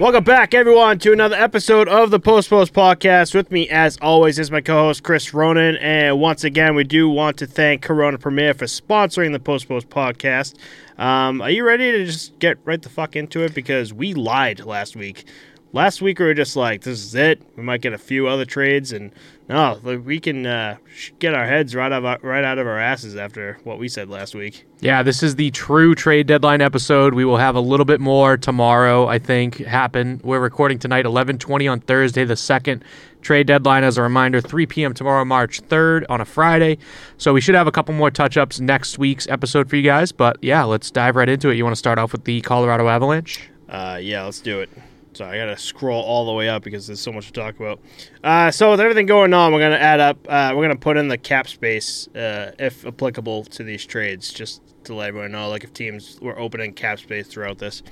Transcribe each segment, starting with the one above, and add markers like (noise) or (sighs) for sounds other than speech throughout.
Welcome back, everyone, to another episode of the Post Post Podcast. With me, as always, is my co-host Chris Ronan, and once again, we do want to thank Corona Premier for sponsoring the Post Post Podcast. Um, are you ready to just get right the fuck into it? Because we lied last week. Last week we were just like, "This is it. We might get a few other trades," and no, we can uh, get our heads right out of right out of our asses after what we said last week. Yeah, this is the true trade deadline episode. We will have a little bit more tomorrow, I think, happen. We're recording tonight, 11:20 on Thursday, the second trade deadline. As a reminder, 3 p.m. tomorrow, March 3rd, on a Friday. So we should have a couple more touch-ups next week's episode for you guys. But yeah, let's dive right into it. You want to start off with the Colorado Avalanche? Uh, yeah, let's do it. So I gotta scroll all the way up because there's so much to talk about. Uh, so with everything going on, we're gonna add up. Uh, we're gonna put in the cap space, uh, if applicable, to these trades, just to let everyone know, like if teams were opening cap space throughout this.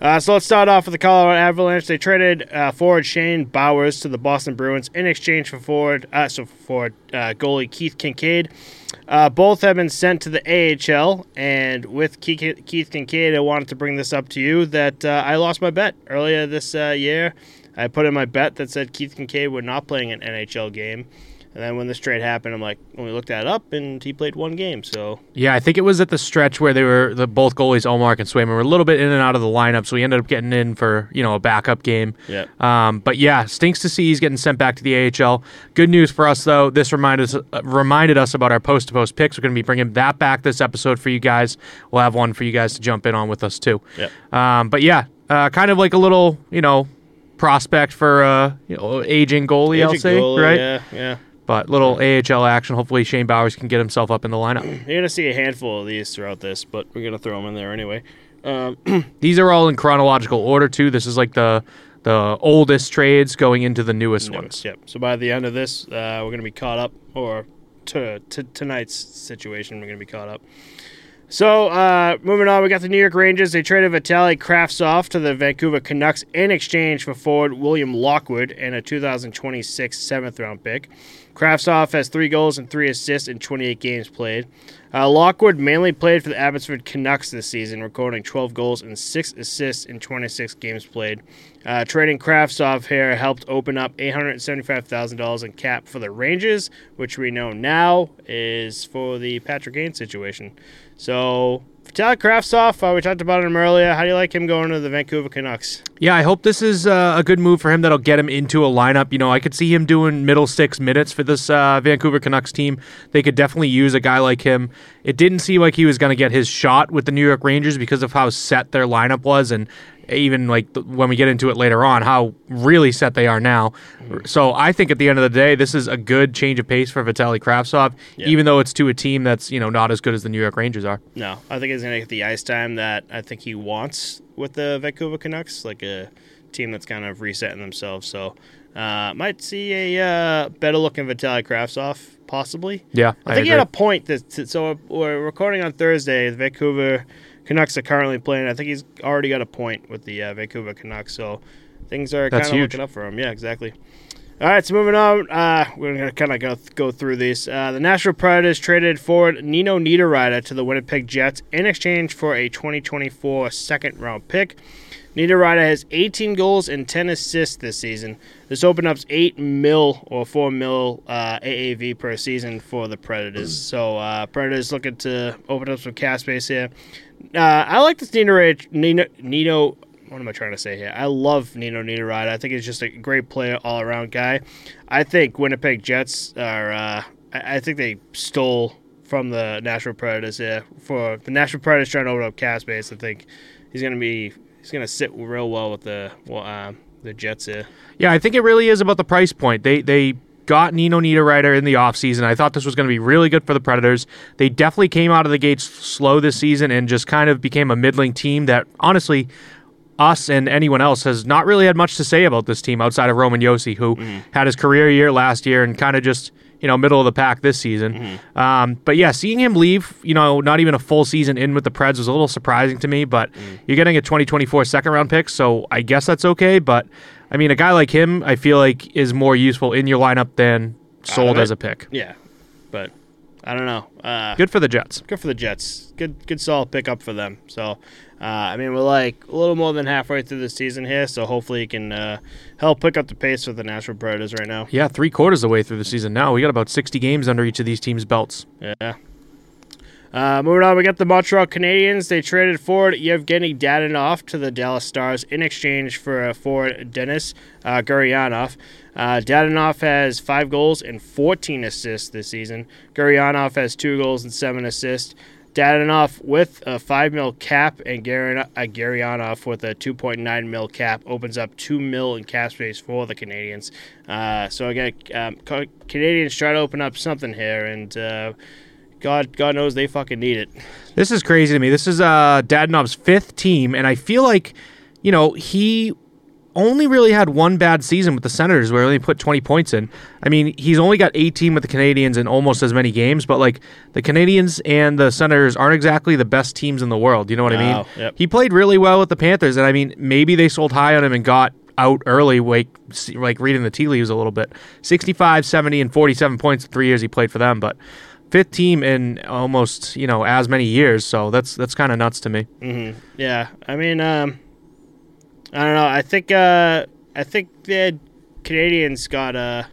Uh, so let's start off with the Colorado Avalanche. They traded uh, forward Shane Bowers to the Boston Bruins in exchange for forward, uh, so for uh, goalie Keith Kinkaid. Uh, both have been sent to the AHL, and with Keith, Keith Kinkaid, I wanted to bring this up to you that uh, I lost my bet earlier this year. I put in my bet that said Keith Kinkaid would not playing an NHL game. And then when this trade happened, I'm like, when we looked that up, and he played one game. So yeah, I think it was at the stretch where they were the both goalies, Ullmark and Swayman, were a little bit in and out of the lineup. So he ended up getting in for you know a backup game. Yeah. Um, but yeah, stinks to see he's getting sent back to the AHL. Good news for us though. This reminded us, uh, reminded us about our post to post picks. We're going to be bringing that back this episode for you guys. We'll have one for you guys to jump in on with us too. Yeah. Um, but yeah, uh, kind of like a little you know prospect for uh you know aging goalie. Aging I'll say goalie, right. Yeah, yeah. But little AHL action. Hopefully Shane Bowers can get himself up in the lineup. (clears throat) You're gonna see a handful of these throughout this, but we're gonna throw them in there anyway. Um, (clears throat) These are all in chronological order too. This is like the the oldest trades going into the newest ones. Yep. So by the end of this, uh, we're gonna be caught up, or to, to tonight's situation, we're gonna be caught up. So uh, moving on, we got the New York Rangers. They traded Vitaly Kravtsov to the Vancouver Canucks in exchange for forward William Lockwood and a 2026 seventh round pick. Kravtsov has three goals and three assists in 28 games played. Uh, Lockwood mainly played for the Abbotsford Canucks this season, recording 12 goals and six assists in 26 games played. Uh, trading Kravtsov here helped open up $875,000 in cap for the Rangers, which we know now is for the Patrick Kane situation. So, Vitaly Kravtsov, uh, we talked about him earlier. How do you like him going to the Vancouver Canucks? Yeah, I hope this is uh, a good move for him that'll get him into a lineup. You know, I could see him doing middle six minutes for this uh, Vancouver Canucks team. They could definitely use a guy like him. It didn't seem like he was going to get his shot with the New York Rangers because of how set their lineup was and even like th- when we get into it later on, how really set they are now. So I think at the end of the day, this is a good change of pace for Vitaly Kravtsov, Yeah. even though it's to a team that's you know not as good as the New York Rangers are. No, I think he's going to get the ice time that I think he wants with the Vancouver Canucks, like a team that's kind of resetting themselves. So, uh, might see a uh, better looking Vitaly Kravtsov, possibly. Yeah, I think he had a point. That, so we're recording on Thursday. The Vancouver Canucks are currently playing. I think he's already got a point with the uh, Vancouver Canucks. So things are kind of looking up for him. Yeah, exactly. All right, so moving on, uh, we're gonna kind of go go through these. Uh, the Nashville Predators traded forward Nino Niederreiter to the Winnipeg Jets in exchange for a 2024 second round pick. Niederreiter has 18 goals and 10 assists this season. This opens up 8 mil or 4 mil uh, AAV per season for the Predators. So uh, Predators looking to open up some cap space here. Uh, I like this Niederreiter, Nino, Nino. What am I trying to say here? I love Nino Niederreiter. I think he's just a great player, all around guy. I think Winnipeg Jets are. Uh, I, think they stole from the Nashville Predators here. For the Nashville Predators trying to open up cap space, I think he's gonna be he's gonna sit real well with the well, uh, the Jets here. Yeah, I think it really is about the price point. They they got Nino Niederreiter in the offseason. I thought this was going to be really good for the Predators. They definitely came out of the gates slow this season and just kind of became a middling team that honestly us and anyone else has not really had much to say about this team outside of Roman Josi, who mm-hmm. had his career year last year and kind of just you know middle of the pack this season. Um, but yeah, seeing him leave, you know, not even a full season in with the Preds was a little surprising to me. But you're getting a 2024 second round pick, so I guess that's okay. But I mean, a guy like him, I feel like is more useful in your lineup than sold as a pick. Yeah, but I don't know. Uh, Good for the Jets. good for the Jets. Good, good, solid pickup for them. So, uh, I mean, we're like a little more than halfway through the season here, so hopefully, it can uh, help pick up the pace with the Nashville Predators right now. Yeah, three quarters of the way through the season now. We got about 60 games under each of these teams' belts. Yeah. Uh, moving on, we got the Montreal Canadiens. They traded forward Yevgeny Dadonov to the Dallas Stars in exchange for uh, forward Denis uh, Guryanov. Uh, Dadonov has five goals and 14 assists this season. Guryanov has two goals and seven assists. Dadonov with a 5 mil cap and Gary, uh, with a 2.9 mil cap opens up 2 mil in cap space for the Canadiens. Uh, so again, um, Canadiens try to open up something here, and uh, God, God knows they fucking need it. This is crazy to me. This is uh, Dadonov's fifth team, and I feel like, you know, he only really had one bad season with the Senators where he only put 20 points in. I mean, he's only got 18 with the Canadiens in almost as many games, but like the Canadiens and the Senators aren't exactly the best teams in the world. You know what I mean? yep. He played really well with the Panthers, and I mean, maybe they sold high on him and got out early, like, like reading the tea leaves a little bit. 65, 70, and 47 points in three years he played for them, but fifth team in almost you know as many years. So that's that's kind of nuts to me. Mm-hmm. Yeah, I mean, um, I don't know. I think uh, I think the Canadiens got uh,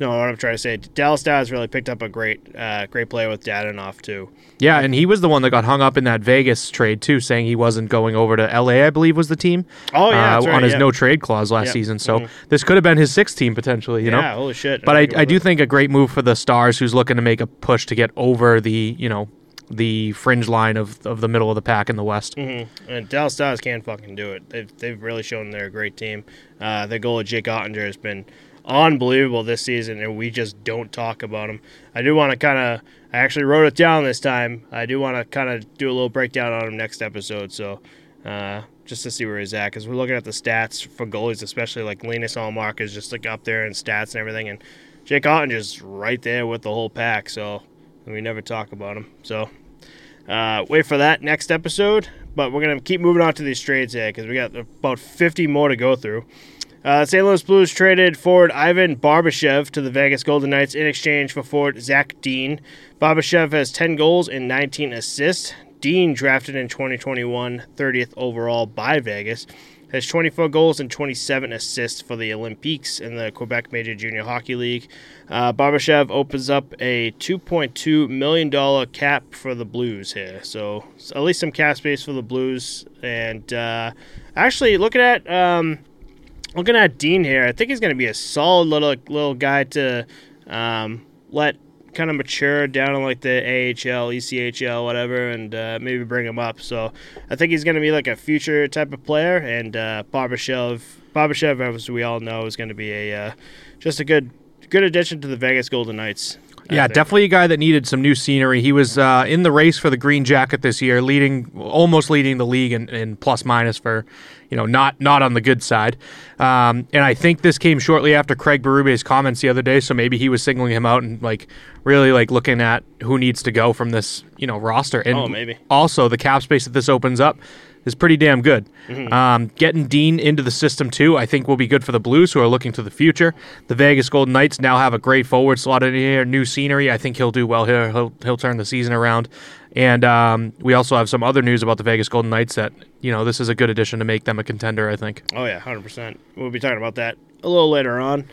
no, what I'm trying to say, Dallas Stars really picked up a great, uh, great player with Dadonov too. Yeah, and he was the one that got hung up in that Vegas trade too, saying he wasn't going over to LA. I believe was the team. Oh yeah, uh, right, on his yeah. no trade clause last season. So Mhm. this could have been his sixth team potentially. You yeah, know. holy shit. But I, it I do think a great move for the Stars, who's looking to make a push to get over the you know the fringe line of, of the middle of the pack in the West. Mhm. And Dallas Stars can fucking do it. They've, they've really shown they're a great team. Uh, their goal of Jake Oettinger has been unbelievable this season, and we just don't talk about him. I do want to kind of, I actually wrote it down this time. I do want to kind of do a little breakdown on him next episode, so uh, just to see where he's at, because we're looking at the stats for goalies, especially like Linus Ullmark is just like up there in stats and everything, and Jake Oettinger's right there with the whole pack, so we never talk about him. So uh, wait for that next episode. But we're gonna keep moving on to these trades here because we got about 50 more to go through. Uh, St. Louis Blues traded forward Ivan Barbashev to the Vegas Golden Knights in exchange for forward Zach Dean. Barbashev has 10 goals and 19 assists. Dean, drafted in 2021, 30th overall by Vegas, has 24 goals and 27 assists for the Olympiques in the Quebec Major Junior Hockey League. Uh, Barbashev opens up a $2.2 million cap for the Blues here. So, at least some cap space for the Blues. And uh, actually, looking at. Um, looking at Dean here, I think he's going to be a solid little little guy to um, let kind of mature down in like the AHL, ECHL, whatever, and uh, maybe bring him up. So I think he's going to be like a future type of player. And uh, Barbashev, Barbashev, as we all know, is going to be a uh, just a good good addition to the Vegas Golden Knights. Yeah, definitely a guy that needed some new scenery. He was uh, in the race for the green jacket this year, leading almost leading the league in, in plus minus for, you know, not not on the good side. Um, and I think this came shortly after Craig Berube's comments the other day, so maybe he was singling him out and like really like looking at who needs to go from this you know roster. And Oh, maybe. also the cap space that this opens up is pretty damn good. Mm-hmm. Um, getting Dean into the system too, I think will be good for the Blues who are looking to the future. The Vegas Golden Knights now have a great forward slot in here, new scenery. I think he'll do well here. He'll he'll turn the season around. And um, we also have some other news about the Vegas Golden Knights that you know this is a good addition to make them a contender. I think. Oh yeah, hundred percent. We'll be talking about that a little later on.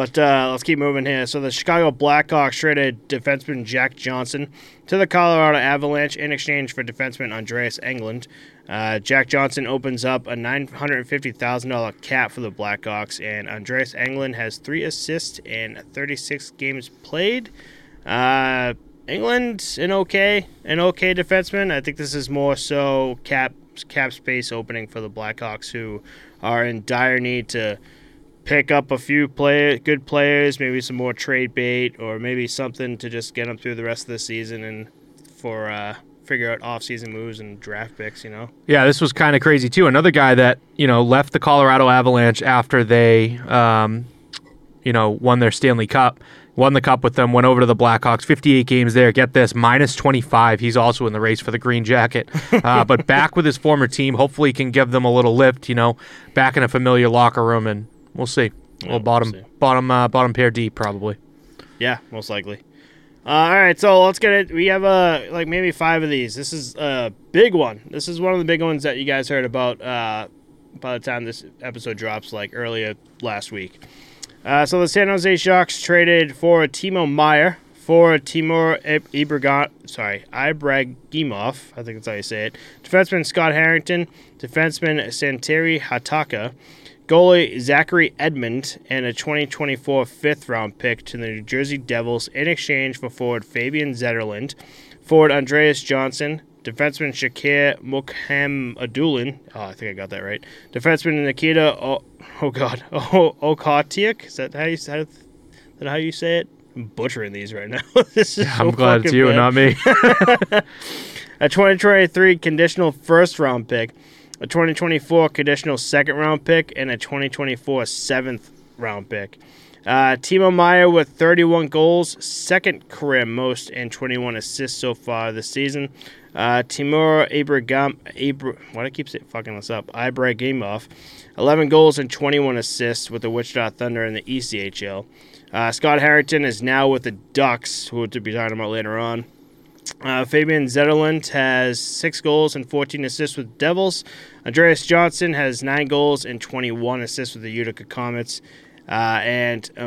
But uh, let's keep moving here. So the Chicago Blackhawks traded defenseman Jack Johnson to the Colorado Avalanche in exchange for defenseman Andreas Englund. Uh, Jack Johnson opens up a nine hundred fifty thousand dollar cap for the Blackhawks, and Andreas Englund has three assists in thirty six games played. Uh, Englund, an okay, an okay defenseman. I think this is more so cap cap space opening for the Blackhawks, who are in dire need to pick up a few player, good players, maybe some more trade bait, or maybe something to just get them through the rest of the season and for uh, figure out off-season moves and draft picks. You know. Yeah, this was kind of crazy too. Another guy that you know left the Colorado Avalanche after they, um, you know, won their Stanley Cup, won the cup with them, went over to the Blackhawks. Fifty-eight games there. Get this, minus twenty-five. He's also in the race for the green jacket, (laughs) uh, but back with his former team. Hopefully, he can give them a little lift. You know, back in a familiar locker room, and we'll see. Yeah, Well, bottom, we'll see. bottom, uh, bottom pair deep probably. Yeah, most likely. all right, so let's get it. We have uh like maybe five of these. This is a big one. This is one of the big ones that you guys heard about uh, by the time this episode drops, like earlier last week. Uh, so the San Jose Sharks traded for Timo Meier for Timur Ibragimov, sorry, Ibragimov, I think that's how you say it. Defenseman Scott Harrington, defenseman Santeri Hatakka, goalie Zachary Emond, and a 2024 fifth round pick to the New Jersey Devils in exchange for forward Fabian Zetterlund, forward Andreas Johnsson, defenseman Shakir Mukhamadullin. Oh, I think I got that right. Defenseman Nikita. Oh, oh God. (laughs) Oh, Okhotiuk. Is that how you that how you say it? I'm butchering these right now. (laughs) this is I'm glad it's you bad. and not me. (laughs) a 2023 conditional first round pick, a 2024 conditional second round pick, and a 2024 seventh round pick. Uh, Timo Meier with 31 goals, second career most, and 21 assists so far this season. Uh, Timur Ibrahim, Ibra, why do I keep saying, fucking this up? Ibrahimov, 11 goals and 21 assists with the Wichita Thunder in the ECHL. Uh, Scott Harrington is now with the Ducks, who we'll be talking about later on. Uh, Fabian Zetterlund has six goals and 14 assists with Devils. Andreas Johnsson has nine goals and 21 assists with the Utica Comets. Uh, and uh,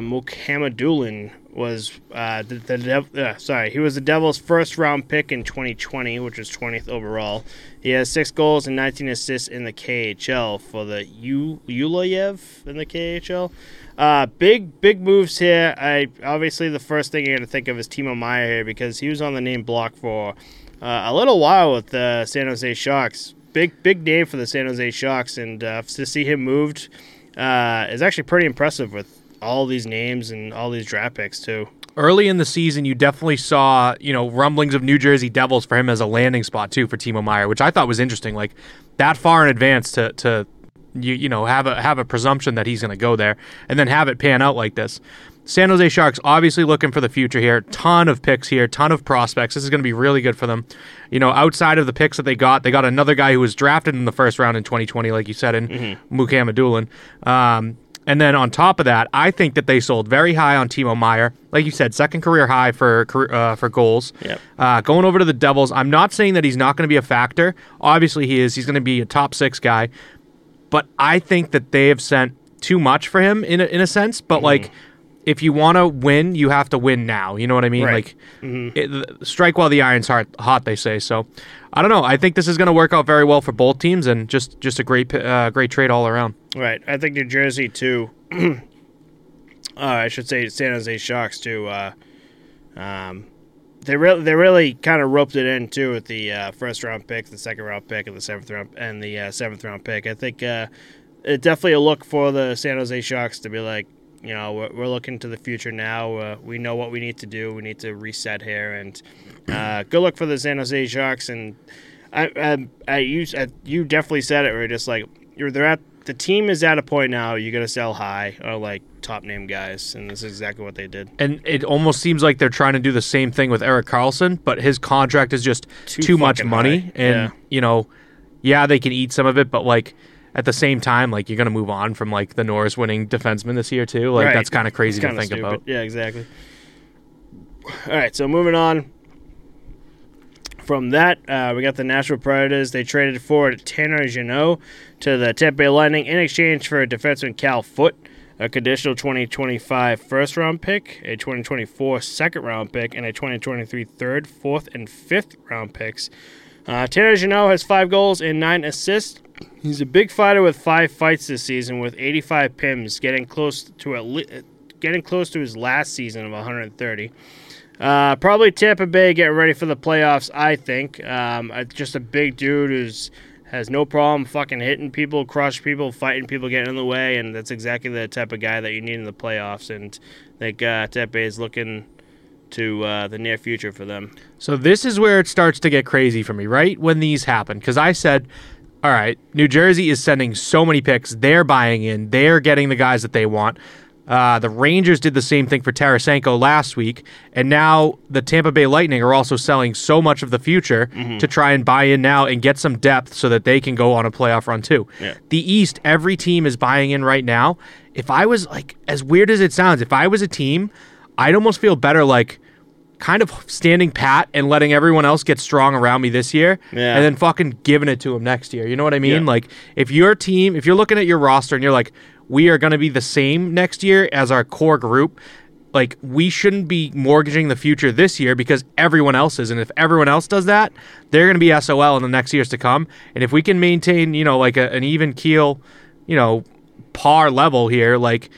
was uh, the, the Dev- uh, sorry he was the Devils' first round pick in 2020, which was 20th overall. He has six goals and 19 assists in the KHL for the U- Ulayev in the KHL. Uh, big big moves here. I obviously the first thing you're gonna think of is Timo Meier here because he was on the name block for uh, a little while with the San Jose Sharks. Big big name for the San Jose Sharks, and uh, to see him moved uh, is actually pretty impressive with all these names and all these draft picks too. Early in the season, you definitely saw, you know, rumblings of New Jersey Devils for him as a landing spot too for Timo Meier, which I thought was interesting. Like that far in advance to to you you know have a have a presumption that he's going to go there, and then have it pan out like this. San Jose Sharks obviously looking for the future here. Ton of picks here, ton of prospects. This is going to be really good for them. You know, outside of the picks that they got, they got another guy who was drafted in the first round in 2020, like you said, in mm-hmm. Mukhamadullin. Um, and then on top of that, I think that they sold very high on Timo Meier. Like you said, second career high for uh, for goals. Yep. Uh, going over to the Devils, I'm not saying that he's not going to be a factor. Obviously, he is. He's going to be a top six guy. But I think that they have sent too much for him in a, in a sense. But Mm-hmm. like, if you want to win, you have to win now. You know what I mean? Right. Mm-hmm. Like, it, strike while the iron's hot, hot. They say. So, I don't know. I think this is going to work out very well for both teams, and just just a great uh, great trade all around. Right. I think New Jersey too. (clears throat) uh, I should say San Jose Sharks too. Uh, um, they really they really kind of roped it in too with the uh, first round pick, the second round pick, and the seventh round and the uh, seventh round pick. I think uh, it definitely a look for the San Jose Sharks to be like, you know, we're, we're looking to the future now. Uh, we know what we need to do. We need to reset here, and uh, good luck for the San Jose Sharks. And I, I, I you, I, you definitely said it. Where just like you're they're at the team is at a point now. You got to sell high or like top name guys, and this is exactly what they did. And it almost seems like they're trying to do the same thing with Eric Carlson, but his contract is just Too too, much money. high. And, Yeah. you know, yeah, they can eat some of it, but like at the same time, like you're going to move on from like the Norris winning defenseman this year, too. Like Right. that's kind of crazy to think stupid. about. Yeah, exactly. All right, so moving on from that, uh, we got the Nashville Predators. They traded forward Tanner Jeannot to the Tampa Bay Lightning in exchange for a defenseman Cal Foote, a conditional 2025 first round pick, a 2024 second round pick, and a 2023 third, fourth, and fifth round picks. Uh, Tanner Jeannot has five goals and nine assists. He's a big fighter with five fights this season, with 85 pims, getting close to at getting close to his last season of 130. Uh, probably Tampa Bay getting ready for the playoffs. I think. Um, just a big dude who's has no problem fucking hitting people, crush people, fighting people, getting in the way, and that's exactly the type of guy that you need in the playoffs. And I think uh, Tampa Bay is looking to uh, the near future for them. So this is where it starts to get crazy for me, right? When these happen. Because I said, all right, New Jersey is sending so many picks. They're buying in. They're getting the guys that they want. Uh, the Rangers did the same thing for Tarasenko last week, and now the Tampa Bay Lightning are also selling so much of the future to try and buy in now and get some depth so that they can go on a playoff run too. Yeah. The East, every team is buying in right now. If I was like, as weird as it sounds, if I was a team, I'd almost feel better like kind of standing pat and letting everyone else get strong around me this year, Yeah. and then fucking giving it to them next year. You know what I mean? Yeah. Like if your team, if you're looking at your roster and you're like, we are going to be the same next year as our core group. Like we shouldn't be mortgaging the future this year because everyone else is, and if everyone else does that, they're going to be SOL in the next years to come. And if we can maintain, you know, like a, an even keel, you know, par level here, like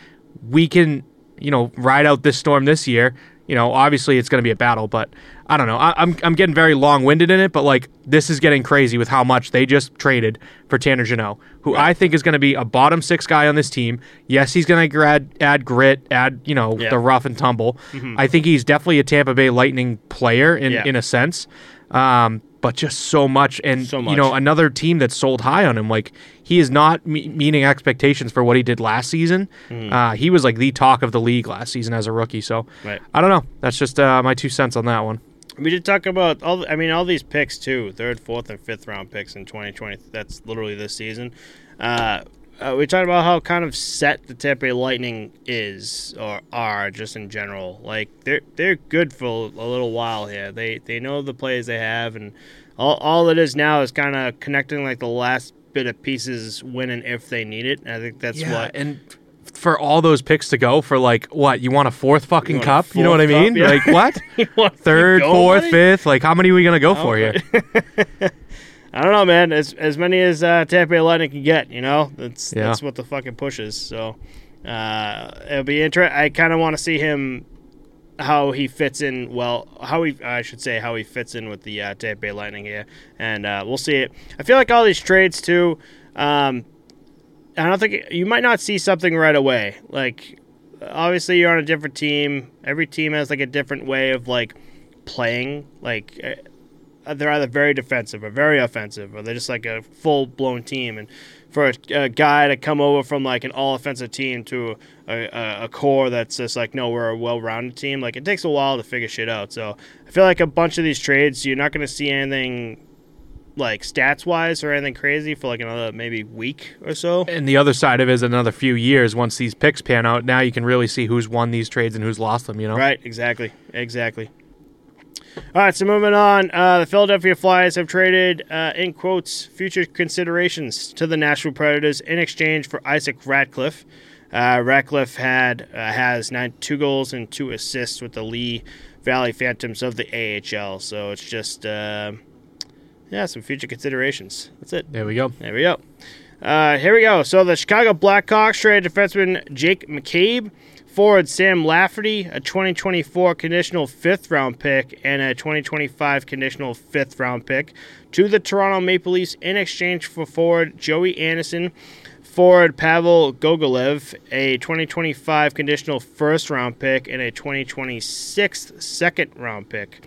we can, you know, ride out this storm this year. You know, obviously it's going to be a battle, but I don't know. I, I'm I'm getting very long winded in it, but like this is getting crazy with how much they just traded for Tanner Jeannot, who I think is going to be a bottom six guy on this team. Yes, he's going to add add grit, add you know Yeah. the rough and tumble. I think he's definitely a Tampa Bay Lightning player in Yeah. in a sense. Um, but just so much, and So much. you know another team that's sold high on him. Like he is not me- meeting expectations for what he did last season. Uh, he was like the talk of the league last season as a rookie. So. Right. I don't know. That's just uh, my two cents on that one. We did talk about all. I mean, all these picks too: third, fourth, and fifth round picks in 2020. That's literally this season. Uh, uh, we talked about how kind of set the Tampa Bay Lightning is or are just in general. Like they're they're good for a little while here. They they know the plays they have, and all all it is now is kind of connecting like the last bit of pieces when and if they need it. And I think that's what. and for all those picks to go for like what you want a fourth fucking a cup? You know what I mean? cup? Yeah. Like what? (laughs) You Third, fourth, buddy? fifth? Like how many are we gonna go for Oh, here? (laughs) (laughs) I don't know, man. As as many as uh, Tampa Bay Lightning can get, you know, that's Yeah. that's what the fucking pushes. So uh, it'll be interesting. I kind of want to see him how he fits in. Well, how he I should say how he fits in with the uh, Tampa Bay Lightning here, and uh, we'll see it. I feel like all these trades too. Um, I don't think you might not see something right away. Like obviously you're on a different team. Every team has like a different way of like playing. Like uh, they're either very defensive or very offensive, or they're just like a full blown team. And for a, a guy to come over from like an all offensive team to a, a, a core that's just like, no, we're a well rounded team, like it takes a while to figure shit out. So I feel like a bunch of these trades, you're not going to see anything like stats wise or anything crazy for like another maybe week or so. And the other side of it is another few years once these picks pan out. Now you can really see who's won these trades and who's lost them. You know, Right, exactly, exactly. All right, so moving on, uh, the Philadelphia Flyers have traded, uh, in quotes, future considerations to the Nashville Predators in exchange for Isaac Ratcliffe. Uh, Ratcliffe had uh, has nine two goals and two assists with the Lee Valley Phantoms of the AHL. So it's just uh, yeah, some future considerations. That's it. There we go. There we go. Uh, here we go. So the Chicago Blackhawks traded defenseman Jake McCabe, forward Sam Lafferty, a 2024 conditional fifth round pick, and a 2025 conditional fifth round pick to the Toronto Maple Leafs in exchange for forward Joey Anderson, forward Pavel Gogolev, a 2025 conditional first round pick, and a 2026 second round pick.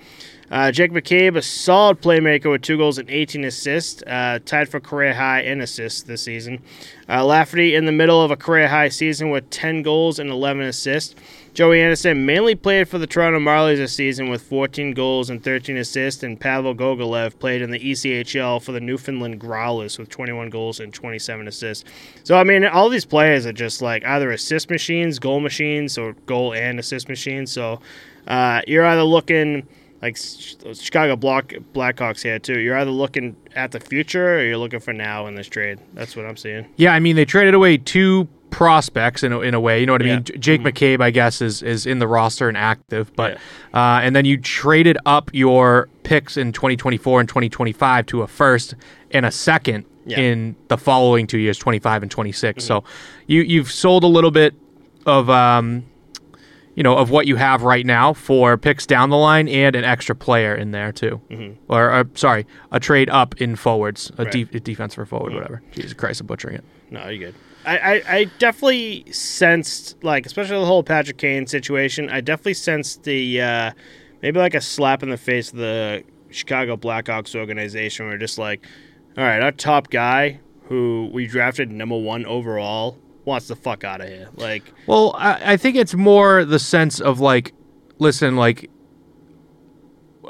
Uh, Jake McCabe, a solid playmaker with two goals and 18 assists, uh, tied for career high in assists this season. Uh, Lafferty in the middle of a career high season with 10 goals and 11 assists. Joey Anderson mainly played for the Toronto Marlies this season with 14 goals and 13 assists, and Pavel Gogolev played in the ECHL for the Newfoundland Growlers with 21 goals and 27 assists. So, I mean, all these players are just like either assist machines, goal machines, or goal and assist machines. So, uh, you're either looking like Chicago Black Blackhawks here too. You're either looking at the future or you're looking for now in this trade. That's what I'm seeing. Yeah, I mean they traded away two prospects in a, in a way. You know what I Yeah. mean? J- Jake McCabe, I guess, is is in the roster and active, but uh, and then you traded up your picks in 2024 and 2025 to a first and a second Yeah. in the following two years, 25 and 26. So you you've sold a little bit of um, you know of what you have right now for picks down the line and an extra player in there too, mm-hmm. or, or sorry, a trade up in forwards, a, Right. de- a defense for forward, mm. whatever. Jesus Christ, I'm butchering it. No, you're good. I, I, I definitely sensed like especially the whole Patrick Kane situation. I definitely sensed the uh, maybe like a slap in the face of the Chicago Blackhawks organization. Where just like, all right, our top guy who we drafted number one overall wants the fuck out of here. Like, Well, I, I think it's more the sense of like, listen, like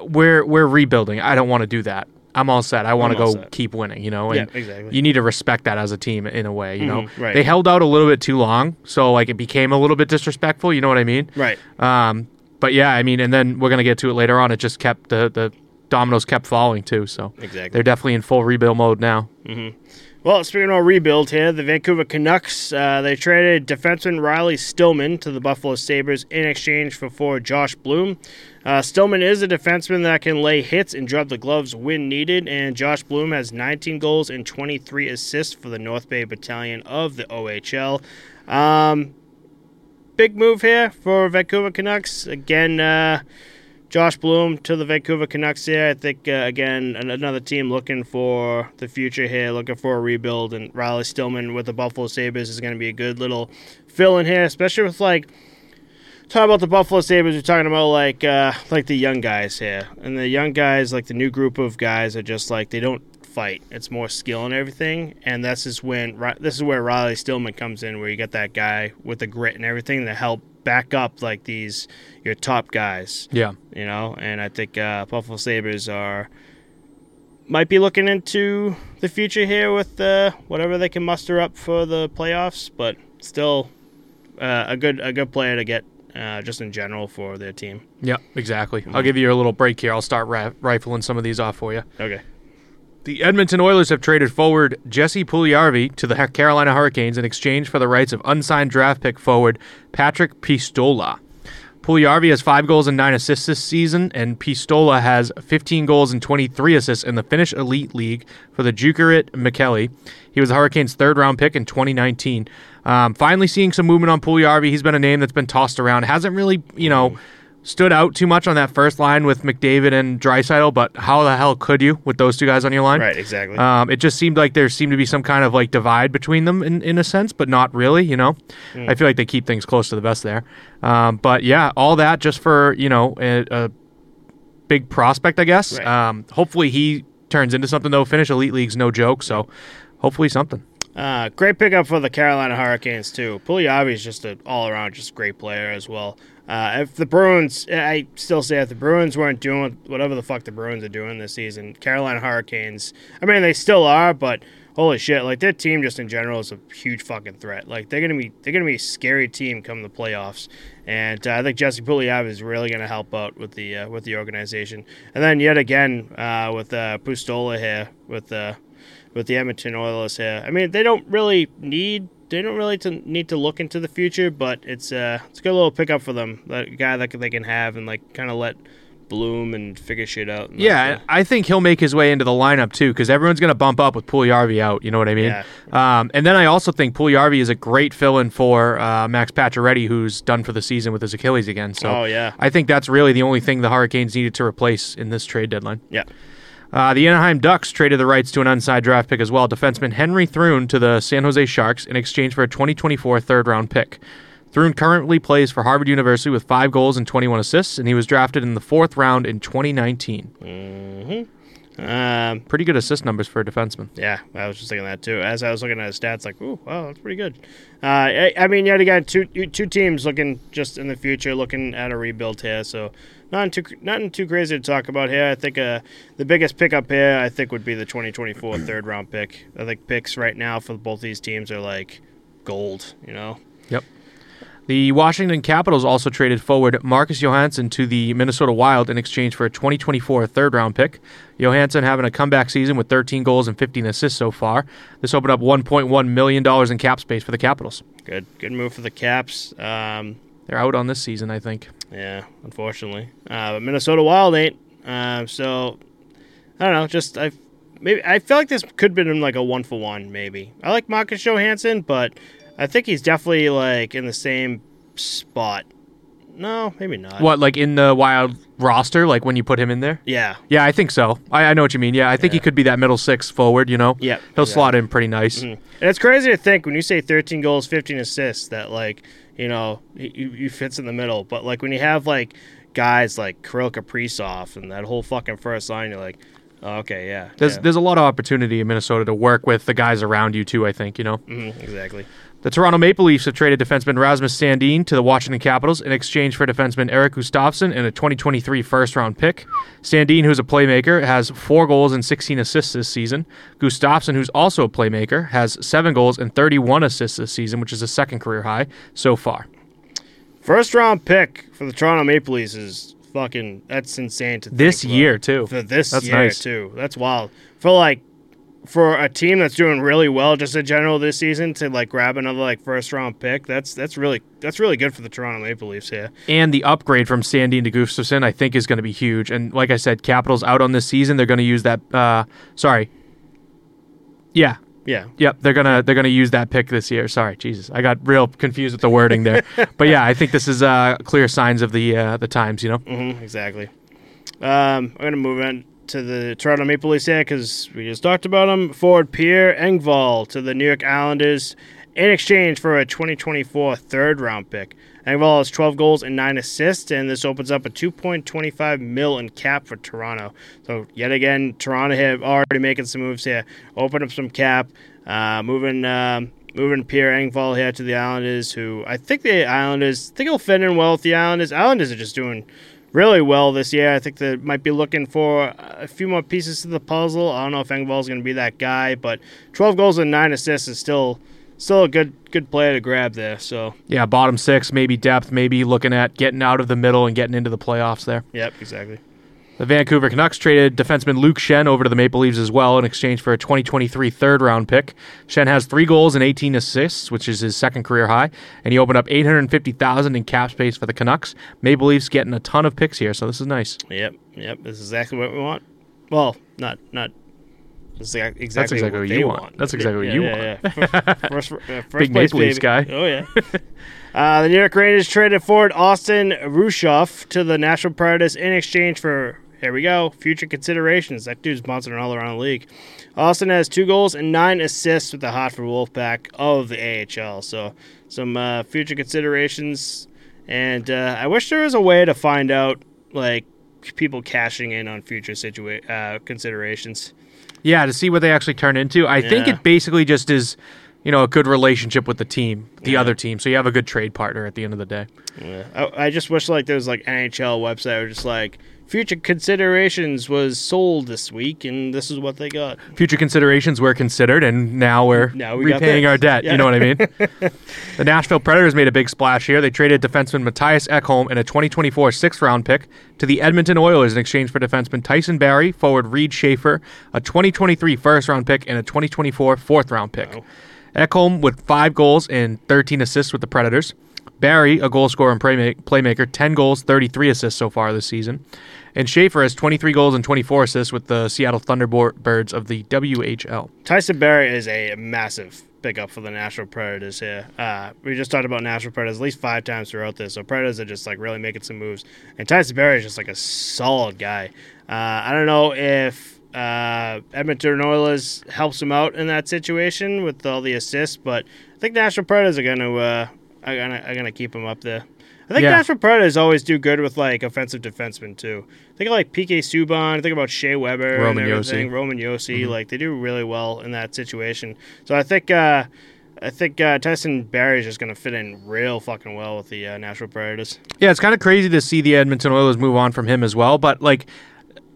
we're we're rebuilding. I don't want to do that. I'm all set. I want to go set. keep winning. You know, Yeah, exactly. You need to respect that as a team in a way. You know, Mhm, right. they held out a little bit too long, so like it became a little bit disrespectful. You know what I mean? right? Um, but yeah, I mean, and then we're gonna get to it later on. It just kept the the dominoes kept falling too. So Exactly. they're definitely in full rebuild mode now. Well, speaking of rebuild here, the Vancouver Canucks, uh, they traded defenseman Riley Stillman to the Buffalo Sabres in exchange for forward Josh Bloom. Uh, Stillman is a defenseman that can lay hits and drop the gloves when needed, and Josh Bloom has 19 goals and 23 assists for the North Bay Battalion of the OHL. Um, big move here for Vancouver Canucks. Again, uh, Josh Bloom to the Vancouver Canucks here. I think, uh, again, an- another team looking for the future here, looking for a rebuild. And Riley Stillman with the Buffalo Sabres is going to be a good little fill in here, especially with, like, talking about the Buffalo Sabres, we're talking about, like, uh, like the young guys here. And the young guys, like the new group of guys, are just like, they don't fight. It's more skill and everything. And this is when, this is where Riley Stillman comes in, where you get that guy with the grit and everything to help back up, like, these, your top guys Yeah. you know. And I think uh, Buffalo Sabres are might be looking into the future here with uh, whatever they can muster up for the playoffs, but still uh, a good a good player to get uh, just in general for their team. Yeah, exactly. I'll give you a little break here. I'll start ri- rifling some of these off for you. Okay. The Edmonton Oilers have traded forward Jesse Puljujärvi to the Carolina Hurricanes in exchange for the rights of unsigned draft pick forward Patrik Puistola. Puljujärvi has five goals and nine assists this season, and Puistola has 15 goals and 23 assists in the Finnish Elite League for the Jukurit Mikkeli. He was the Hurricanes' third round pick in 2019. Um, finally, seeing some movement on Puljujärvi. He's been a name that's been tossed around. Hasn't really, you know, stood out too much on that first line with McDavid and Draisaitl, but how the hell could you with those two guys on your line? Right. Exactly. Um, it just seemed like there seemed to be some kind of like divide between them in, in a sense, but not really, you know. I feel like they keep things close to the best there. Um, but yeah, all that just for, you know, a, a big prospect, I guess. Right. Um, hopefully he turns into something though. Finnish Elite League's no joke, so hopefully something. Uh, great pickup for the Carolina Hurricanes too. Puljujärvi is just an all-around, just great player as well. Uh, if the Bruins, I still say if the Bruins weren't doing whatever the fuck the Bruins are doing this season, Carolina Hurricanes. I mean, they still are, but holy shit, like their team just in general is a huge fucking threat. Like they're gonna be, they're gonna be a scary team come the playoffs. And uh, I think Jesse Puljujärvi is really gonna help out with the uh, with the organization. And then yet again uh, with uh, Puistola here with the with the Edmonton Oilers here. I mean, they don't really need they don't really to need to look into the future, but it's uh it's a good little pickup for them. That guy that they can have and like kind of let bloom and figure shit out. and, Yeah, like, I think he'll make his way into the lineup too, because everyone's going to bump up with Puljujärvi out. You know what I mean? Yeah. Um, and then I also think Puljujärvi is a great fill-in for uh, Max Pacioretty, who's done for the season with his Achilles again. So Oh, yeah. I think that's really the only thing the Hurricanes needed to replace in this trade deadline. yeah. Uh, the Anaheim Ducks traded the rights to an unsigned draft pick as well, defenseman Henry Thrun to the San Jose Sharks in exchange for a 2024 third-round pick. Thrun currently plays for Harvard University with five goals and 21 assists, and he was drafted in the fourth round in 2019. Um, Pretty good assist numbers for a defenseman. yeah, I was just thinking that too. As I was looking at his stats, like, ooh, wow, that's pretty good. Uh, I, I mean, yet again, two two teams looking just in the future, looking at a rebuild here. So nothing too nothing too crazy to talk about here. I think uh, the biggest pickup here, I think, would be the 2024 (clears throat) third round pick. I think picks right now for both these teams are like gold. You know. Yep. The Washington Capitals also traded forward Marcus Johansson to the Minnesota Wild in exchange for a 2024 third round pick. Johansson having a comeback season with 13 goals and 15 assists so far. This opened up $1.1 million in cap space for the Capitals. Good, good move for the Caps. Um, They're out on this season, I think. yeah, unfortunately, uh, but Minnesota Wild ain't. Uh, so I don't know. Just I maybe I feel like this could have been like a one for one. Maybe I like Marcus Johansson, but I think he's definitely like in the same spot. No, maybe not. What, like in the Wild roster, like when you put him in there? Yeah, Yeah, I think so. I, I know what you mean. Yeah, I think he could be that middle six forward, you know? Yep, He'll slot in pretty nice. Mm. And it's crazy to think when you say 13 goals, 15 assists that like you know he, he fits in the middle. But like when you have like guys like Kirill Kaprizov and that whole fucking first line, you're like, oh, okay, yeah, There's, yeah. there's a lot of opportunity in Minnesota to work with the guys around you, too, I think, you know? Mhm, exactly. The Toronto Maple Leafs have traded defenseman Rasmus Sandin to the Washington Capitals in exchange for defenseman Erik Gustafsson and a 2023 first round pick. Sandin, who's a playmaker, has four goals and 16 assists this season. Gustafsson, who's also a playmaker, has seven goals and 31 assists this season, which is a second career high so far. First round pick for the Toronto Maple Leafs is fucking that's insane to This about. year too. for this That's year nice. too. That's wild. For like for a team that's doing really well just in general this season to like grab another like first round pick, that's that's really that's really good for the Toronto Maple Leafs here. And the upgrade from Sandin to Gustafsson, I think, is going to be huge. And like I said, Capitals out on this season. They're going to use that. Uh, sorry. Yeah. Yeah. Yep. They're gonna they're gonna use that pick this year. Sorry, Jesus, I got real confused with the wording there. (laughs) but yeah, I think this is uh, clear signs of the uh, the times. You know. hmm exactly. Um, I'm gonna move on to the Toronto Maple Leafs here because we just talked about them. Forward Pierre Engvall to the New York Islanders in exchange for a 2024 third round pick. Engvall has 12 goals and nine assists, and this opens up a 2.25 mil in cap for Toronto. So yet again, Toronto have already making some moves here, open up some cap, uh, moving. Um, Moving Pierre Engvall here to the Islanders, who I think the Islanders I think he'll fit in well with the Islanders. Islanders are just doing really well this year. I think they might be looking for a few more pieces to the puzzle. I don't know if Engvall's going to be that guy, but 12 goals and nine assists is still still a good good player to grab there. So, Yeah, bottom six, maybe depth, maybe looking at getting out of the middle and getting into the playoffs there. yep, exactly. The Vancouver Canucks traded defenseman Luke Schenn over to the Maple Leafs as well in exchange for a 2023 third round pick. Schenn has three goals and 18 assists, which is his second career high, and he opened up 850,000 in cap space for the Canucks. Maple Leafs getting a ton of picks here, so this is nice. Yep, yep. This is exactly what we want. Well, not not. This is exactly, exactly what, what you want. That's exactly (laughs) what you yeah, want. Yeah. First, (laughs) uh, first Big place, Maple Leafs guy. Oh yeah. (laughs) Uh, the New York Rangers traded forward Austin Rushoff to the Nashville Predators in exchange for here we go future considerations. That dude's bouncing all around the league. Austin has two goals and nine assists with the Hartford Wolfpack of the AHL. So some uh, future considerations, and uh, I wish there was a way to find out like people cashing in on future situa- uh, considerations. Yeah, to see what they actually turn into. I think it basically just is, you know, a good relationship with the team, the Yeah. other team. So you have a good trade partner at the end of the day. Yeah. I, I just wish like there was like NHL website or just like future considerations was sold this week and this is what they got. Future considerations were considered, and now we're Now we repaying our debt. Yeah. You know what I mean? (laughs) the Nashville Predators made a big splash here. They traded defenseman Mattias Ekholm and a 2024 sixth round pick to the Edmonton Oilers in exchange for defenseman Tyson Barrie, forward Reid Schaefer, a 2023 first round pick, and a 2024 fourth round pick. Wow. Ekholm with five goals and 13 assists with the Predators. Barrie, a goal scorer and playmaker, 10 goals, 33 assists so far this season. And Schaefer has 23 goals and 24 assists with the Seattle Thunderbirds of the WHL. Tyson Barrie is a massive pickup for the Nashville Predators here. Uh, we just talked about Nashville Predators at least five times throughout this. So Predators are just like really making some moves. And Tyson Barrie is just like a solid guy. Uh, I don't know if uh, Edmonton Oilers helps him out in that situation with all the assists, but I think Nashville Predators are gonna uh, are gonna are gonna keep him up there. I think Yeah. Nashville Predators always do good with like offensive defensemen too. Think of like PK Subban. Think about Shea Weber Roman and everything. Roman Josi. Like they do really well in that situation. So I think uh, I think uh, Tyson Barrie is just gonna fit in real fucking well with the uh, Nashville Predators. Yeah, it's kind of crazy to see the Edmonton Oilers move on from him as well. But like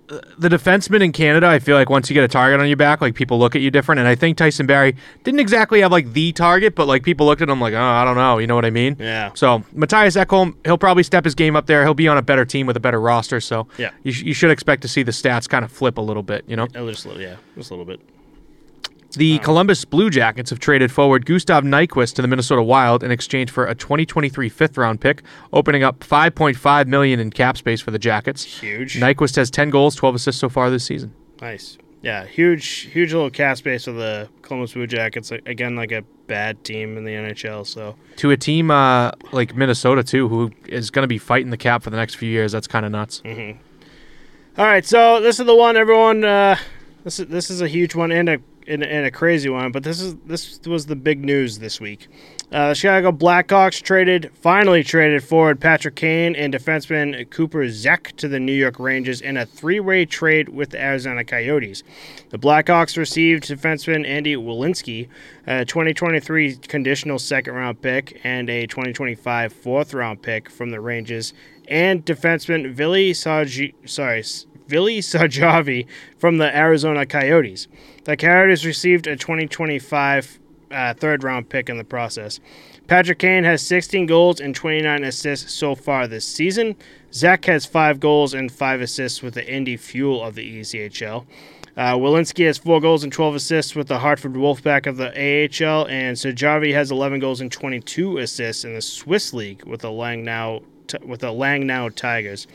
the defenseman in Canada, I feel like once you get a target on your back, like people look at you different. And I think Tyson Barrie didn't exactly have like the target, but like people looked at him like, oh, I don't know, you know what I mean? Yeah. So Mattias Ekholm, he'll probably step his game up there. He'll be on a better team with a better roster. So Yeah. you, sh- you should expect to see the stats kind of flip a little bit. You know, Uh, Just a little, yeah, just a little bit. The Columbus Blue Jackets have traded forward Gustav Nyquist to the Minnesota Wild in exchange for a 2023 fifth round pick, opening up 5.5 million in cap space for the Jackets. Huge. Nyquist has 10 goals, 12 assists so far this season. Nice. Yeah, huge, huge little cap space for the Columbus Blue Jackets. Again, like a bad team in the NHL. So To a team uh, like Minnesota too, who is going to be fighting the cap for the next few years. That's kind of nuts. All right, so this is the one everyone. Uh, this is this is a huge one and a and, and a crazy one, but this is this was the big news this week. Uh, the Chicago Blackhawks traded finally traded forward Patrick Kane and defenseman Cooper Zech to the New York Rangers in a three-way trade with the Arizona Coyotes. The Blackhawks received defenseman Andy Welinski, a 2023 conditional second-round pick, and a 2025 fourth-round pick from the Rangers, and defenseman Vili Saji, sorry, Vili Sajavi from the Arizona Coyotes. The Coyotes received a 2025 uh, third round pick in the process. Patrick Kane has 16 goals and 29 assists so far this season. Zech has five goals and five assists with the Indy Fuel of the ECHL. Uh, Welinski has four goals and 12 assists with the Hartford Wolfpack of the AHL, and Sajavi has 11 goals and 22 assists in the Swiss League with the Langnau with the Langnau Tigers.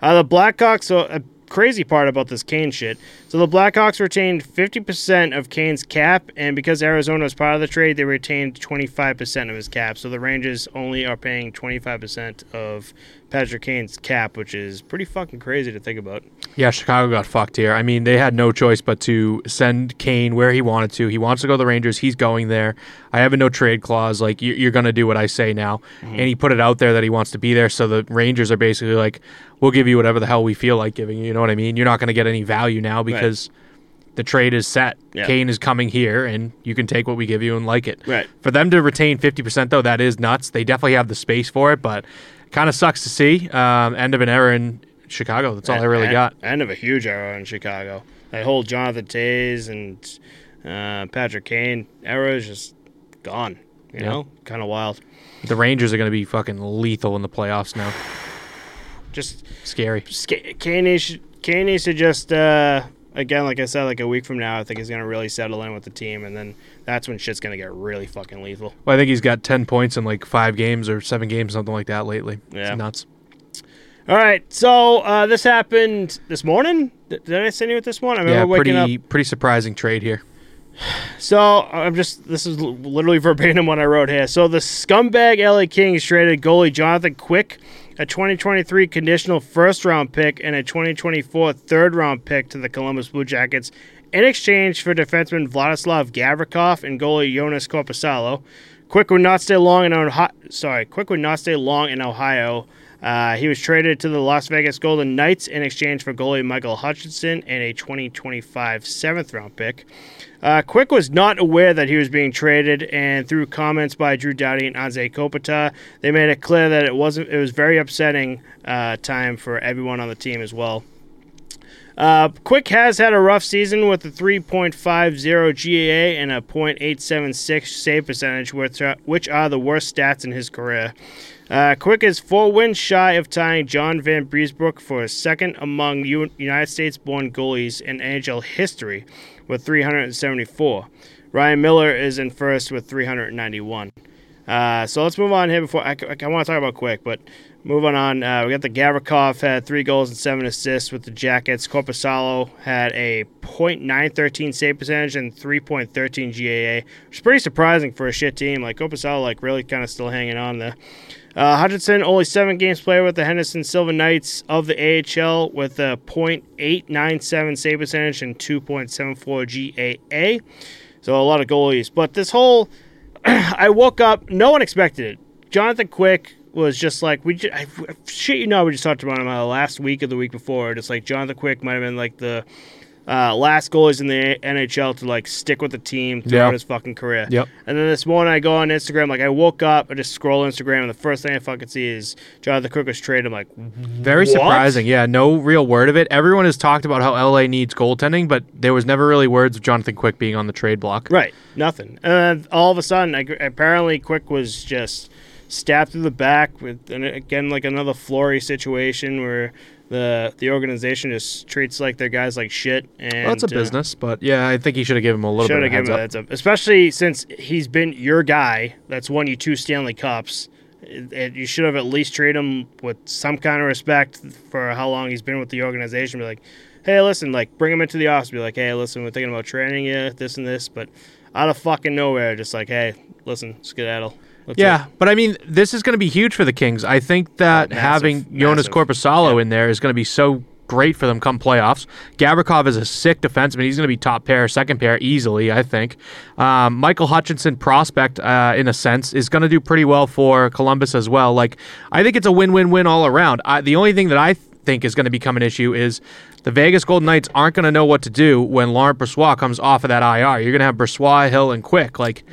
Uh, the Blackhawks, a crazy part about this Kane shit. So the Blackhawks retained 50% of Kane's cap, and because Arizona was part of the trade, they retained 25% of his cap. So the Rangers only are paying 25% of Patrick Kane's cap, which is pretty fucking crazy to think about. Yeah, Chicago got fucked here. I mean, they had no choice but to send Kane where he wanted to. He wants to go to the Rangers. He's going there. I have a no trade clause. Like, you're going to do what I say now. Mm-hmm. And he put it out there that he wants to be there. So the Rangers are basically like, we'll give you whatever the hell we feel like giving you. You know what I mean? You're not going to get any value now because. Right the trade is set. Yeah. Kane is coming here, and you can take what we give you and like it. Right. For them to retain fifty percent, though, that is nuts. They definitely have the space for it, but kind of sucks to see. Um, end of an era in Chicago. That's all I really got. End of a huge era in Chicago. That whole Jonathan Toews and uh, Patrick Kane era is just gone. You yeah. know, kind of wild. The Rangers are going to be fucking lethal in the playoffs now. Just scary. Kane needs, Kane needs to just. Uh, again, like I said, like a week from now, I think he's going to really settle in with the team, and then that's when shit's going to get really fucking lethal. Well, I think he's got 10 points in like five games or seven games, something like that lately. Yeah. It's nuts. All right, so uh, this happened this morning. Did I send you it this one? I yeah, pretty up. pretty surprising trade here. So I'm just this is literally (laughs) verbatim what I wrote here. So the scumbag LA Kings traded goalie Jonathan Quick a 2023 conditional first round pick, and a 2024 third round pick to the Columbus Blue Jackets in exchange for defenseman Vladislav Gavrikov and goalie Joonas Korpisalo. Quick would not stay long in Ohio. Sorry, Quick would not stay long in Ohio. Uh, he was traded to the Las Vegas Golden Knights in exchange for goalie Michael Hutchinson and a 2025 seventh round pick. Uh, Quick was not aware that he was being traded, and through comments by Drew Doughty and Anze Kopitar, they made it clear that it wasn't. It was very upsetting uh, time for everyone on the team as well. Uh, Quick has had a rough season with a 3.50 GAA and a .876 save percentage, which are, which are the worst stats in his career. Uh, Quick is four wins shy of tying John Vanbiesbrouck for second among U- United States-born goalies in NHL history with 374. Ryan Miller is in first with 391. Uh, so let's move on here before I, I, I want to talk about quick, but moving on, uh, we got the Gavrikov had three goals and seven assists with the Jackets. Korpisalo had a .913 save percentage and 3.13 GAA, which is pretty surprising for a shit team. Like Korpisalo, like really kind of still hanging on there. Uh, Hutchinson, only seven games played with the Henderson Silver Knights of the AHL with a .897 save percentage and 2.74 GAA. So a lot of goalies. But this whole, (clears throat) I woke up, no one expected it. Jonathan Quick was just like we. Just, I, shit, you know, we just talked about him uh, last week or the week before. Just like Jonathan Quick might have been like the uh, last goalies in the NHL to like stick with the team throughout yep. his fucking career. Yep. And then this morning I go on Instagram, like I woke up, I just scroll Instagram, and the first thing I fucking see is Jonathan Quick was traded. I'm like, very what? surprising. Yeah, no real word of it. Everyone has talked about how LA needs goaltending, but there was never really words of Jonathan Quick being on the trade block. Right. Nothing. And all of a sudden, I, apparently Quick was just stabbed through the back with, and again, like another Fleury situation where the the organization just treats like their guys like shit. And well, it's a uh, business, but yeah, I think he should have given him a little bit of heads up. heads up, especially since he's been your guy that's won you two Stanley Cups. It, it, you should have at least treated him with some kind of respect for how long he's been with the organization. Be like, hey, listen, like bring him into the office. Be like, hey, listen, we're thinking about training you, this and this, but out of fucking nowhere, just like, hey, listen, skedaddle. That's yeah, it. but I mean, this is going to be huge for the Kings. I think that oh, massive, having Joonas Korpisalo yeah. in there is going to be so great for them come playoffs. Gavrikov is a sick defenseman. He's going to be top pair, second pair easily, I think. Um, Michael Hutchinson, prospect uh, in a sense, is going to do pretty well for Columbus as well. Like, I think it's a win-win-win all around. I, the only thing that I think is going to become an issue is the Vegas Golden Knights aren't going to know what to do when Laurent Brossoit comes off of that IR. You're going to have Brossoit, Hill, and Quick. Like,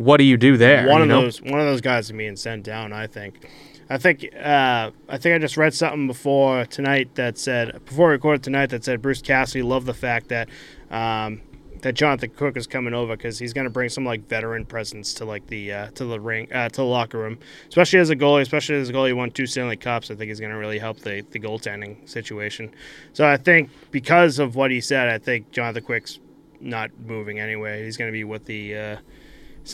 what do you do there? One of know? those one of those guys is being sent down. I think. I think uh, I think I just read something before tonight that said before I recorded tonight that said Bruce Cassidy loved the fact that um, that Jonathan Cook is coming over because he's going to bring some like veteran presence to like the uh, to the ring uh, to the locker room, especially as a goalie. Especially as a goalie, won two Stanley Cups. I think he's going to really help the the goaltending situation. So I think because of what he said, I think Jonathan Quick's not moving anyway. He's going to be with the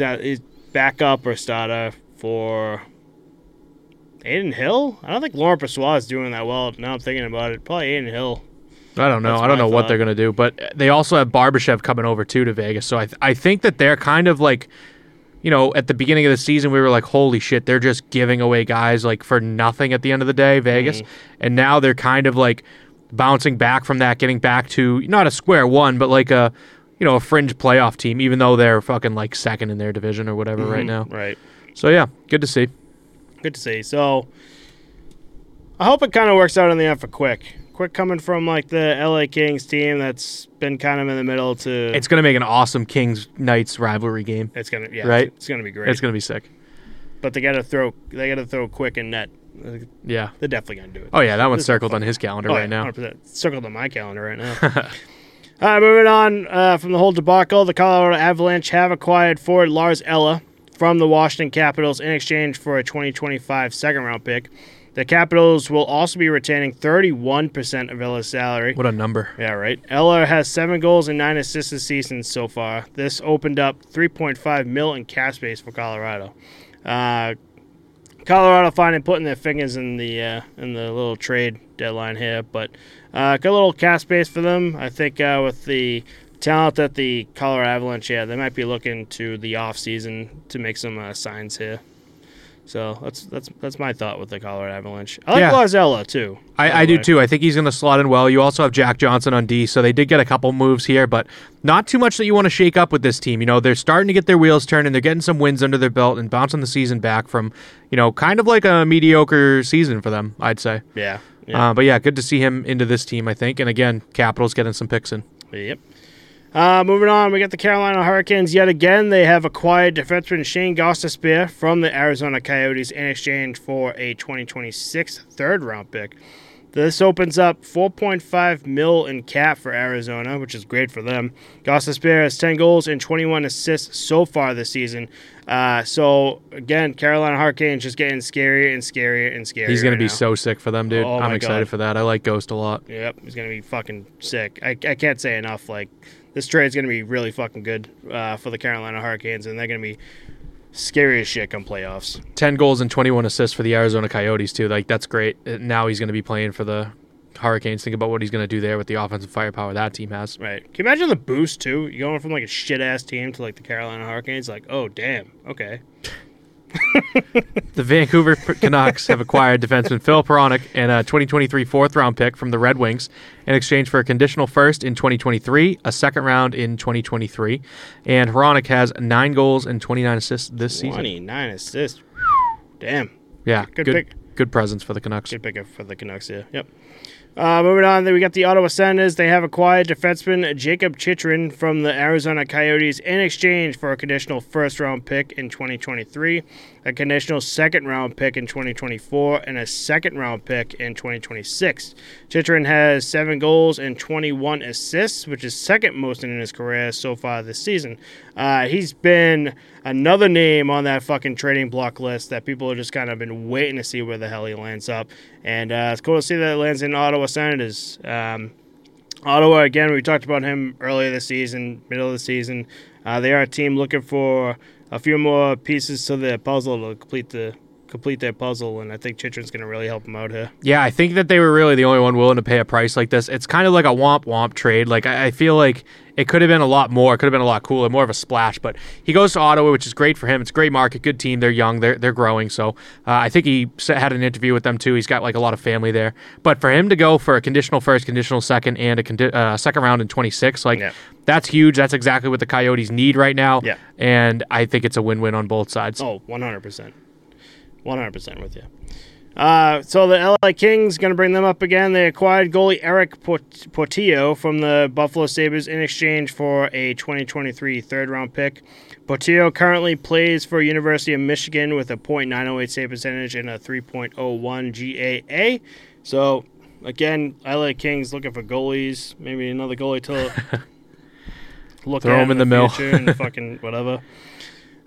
uh, is backup or starter for Adin Hill. I don't think Laurent Brossoit is doing that well. Now I'm thinking about it. Probably Adin Hill. I don't know. That's I don't know what they're going to do, but they also have Barbashev coming over too to Vegas. So I th- I think that they're kind of like, you know, at the beginning of the season we were like, holy shit, they're just giving away guys like for nothing at the end of the day, Vegas, and now they're kind of like bouncing back from that, getting back to not a square one, but like a, you know, a fringe playoff team, even though they're fucking like second in their division or whatever right mm-hmm. now. Right. So yeah, good to see. Good to see. So I hope it kind of works out in the end for Quick. Quick coming from like the LA Kings team that's been kind of in the middle to It's gonna make an awesome Kings Knights rivalry game. it's gonna yeah Right? it's gonna be great. It's gonna be sick. but they gotta throw they gotta throw Quick in net. Yeah. They're definitely gonna do it. Oh yeah, that one's This circled on his calendar Oh, right yeah, now. 100%. Circled on my calendar right now. (laughs) All right, moving on uh, from the whole debacle, the Colorado Avalanche have acquired forward Lars Eller from the Washington Capitals in exchange for a 2025 second round pick. The Capitals will also be retaining 31% of Eller's salary. What a number. Yeah, right. Eller has seven goals and nine assists this season so far. This opened up 3.5 mil in cap space for Colorado. Uh, Colorado finally putting their fingers in the uh, in the little trade deadline here, but uh, good little cap space for them. I think uh, with the talent that the Colorado Avalanche, yeah, they might be looking to the off season to make some uh, signs here. So that's that's that's my thought with the Colorado Avalanche. I like Yeah. Too. I, I do too. I think he's going to slot in well. You also have Jack Johnson on D, so they did get a couple moves here, but not too much that you want to shake up with this team. You know, they're starting to get their wheels turning. They're getting some wins under their belt and bouncing the season back from, you know, kind of like a mediocre season for them, I'd say. Yeah. Yeah. Uh, but yeah, good to see him into this team, I think. And again, Capitals getting some picks in. Yep. Uh, moving on, we got the Carolina Hurricanes yet again. They have acquired defenseman Shane Gostisbehere from the Arizona Coyotes in exchange for a 2026 third round pick. This opens up 4.5 mil in cap for Arizona, which is great for them. Gostisbehere has 10 goals and 21 assists so far this season. Uh, so again, Carolina Hurricanes just getting scarier and scarier and scarier. He's going right to be now. so sick for them, dude. Oh I'm excited God. for that. I like Ghost a lot. Yep, he's gonna be fucking sick. I, I can't say enough. Like this trade's gonna be really fucking good uh, for the Carolina Hurricanes, and they're gonna be scary as shit come playoffs. 10 goals and 21 assists for the Arizona Coyotes, too. Like, that's great. Now he's going to be playing for the Hurricanes. Think about what he's going to do there with the offensive firepower that team has. Right? Can you imagine the boost too? You going from like a shit ass team to like the Carolina Hurricanes? Like, oh damn, okay. The Vancouver Canucks have acquired defenseman Filip Hronek and a 2023 fourth round pick from the Red Wings in exchange for a conditional first in 2023, a second round in 2023. And Hronek has nine goals and 29 assists this season. Twenty nine assists. Damn, Yeah, Good good, pick. good presence for the Canucks. good pickup for the Canucks. Yeah, yep. Uh, moving on, we got the Ottawa Senators. They have acquired defenseman Jacob Chychrun from the Arizona Coyotes in exchange for a conditional first round pick in 2023, a conditional second round pick in 2024, and a second round pick in 2026. Chychrun has seven goals and 21 assists, which is second most in his career so far this season. Uh, he's been another name on that fucking trading block list that people have just kind of been waiting to see where the hell he lands up. And uh, it's cool to see that it lands in Ottawa Senators. Um, Ottawa, again, we talked about him earlier this season, middle of the season. Uh, they are a team looking for a few more pieces to the puzzle to complete the complete that puzzle, and I think Chychrun's going to really help them out here. Yeah, I think that they were really the only one willing to pay a price like this. It's kind of like a womp womp trade. Like I, I feel like it could have been a lot more. It could have been a lot cooler, more of a splash. But he goes to Ottawa, which is great for him. It's a great market, good team. They're young, they're they're growing. So uh, I think he had an interview with them too. He's got like a lot of family there. But for him to go for a conditional first, conditional second, and a condi- uh, second round in 26, like Yeah. that's huge. That's exactly what the Coyotes need right now. Yeah. and I think it's a win win on both sides. Oh, 100%. 100% with you. Uh, so the LA Kings going to bring them up again. They acquired goalie Eric Port- Portillo from the Buffalo Sabres in exchange for a 2023 third round pick. Portillo currently plays for University of Michigan with a .908 save percentage and a 3.01 GAA. So again, LA Kings looking for goalies, maybe another goalie to (laughs) look Throw at him in the mill. and fucking (laughs) whatever.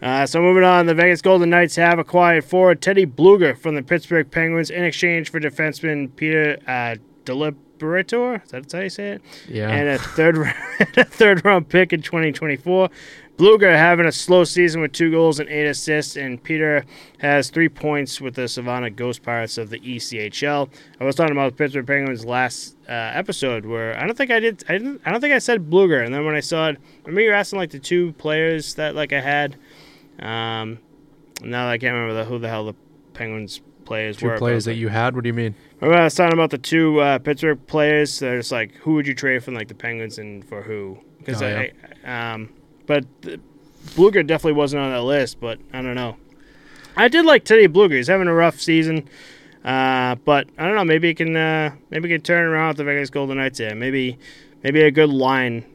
Uh, so moving on, the Vegas Golden Knights have acquired forward Teddy Blueger from the Pittsburgh Penguins in exchange for defenseman Peter uh, Diliberatore. Is that how you say it? Yeah. And a third (laughs) a third round pick in 2024. Blueger having a slow season with two goals and eight assists, and Peter has three points with the Savannah Ghost Pirates of the ECHL. I was talking about the Pittsburgh Penguins last uh, episode where I don't think I did. I didn't. I don't think I said Blueger, and then when I saw it, I remember you were asking like the two players that like I had. Um, now I can't remember the, who the hell the Penguins players Two were. players that you had. What do you mean? Remember I was talking about the two uh, Pittsburgh players. They're just like, who would you trade from like the Penguins and for who? Because Oh, I, um, but the, Blueger definitely wasn't on that list. But I don't know. I did like Teddy Blueger. He's having a rough season, uh, but I don't know. Maybe he can, uh, maybe he can turn around with the Vegas Golden Knights. Here. Maybe, maybe a good line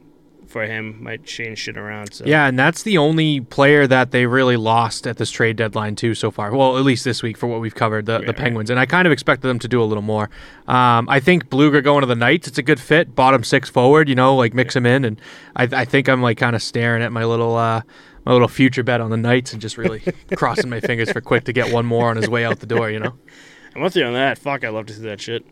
for him might change shit around. So. Yeah, and that's the only player that they really lost at this trade deadline too so far. Well, at least this week for what we've covered, the, the Right. Penguins, and I kind of expected them to do a little more. Um, I think Blueger going to the Knights, it's a good fit. Bottom six forward, you know, like mix him in, and I, I think I'm like kind of staring at my little. Uh, my little future bet on the Knights and just really (laughs) crossing my fingers for Quick to get one more on his way out the door, you know? (laughs) I'm with you on that. Fuck, I'd love to see that shit.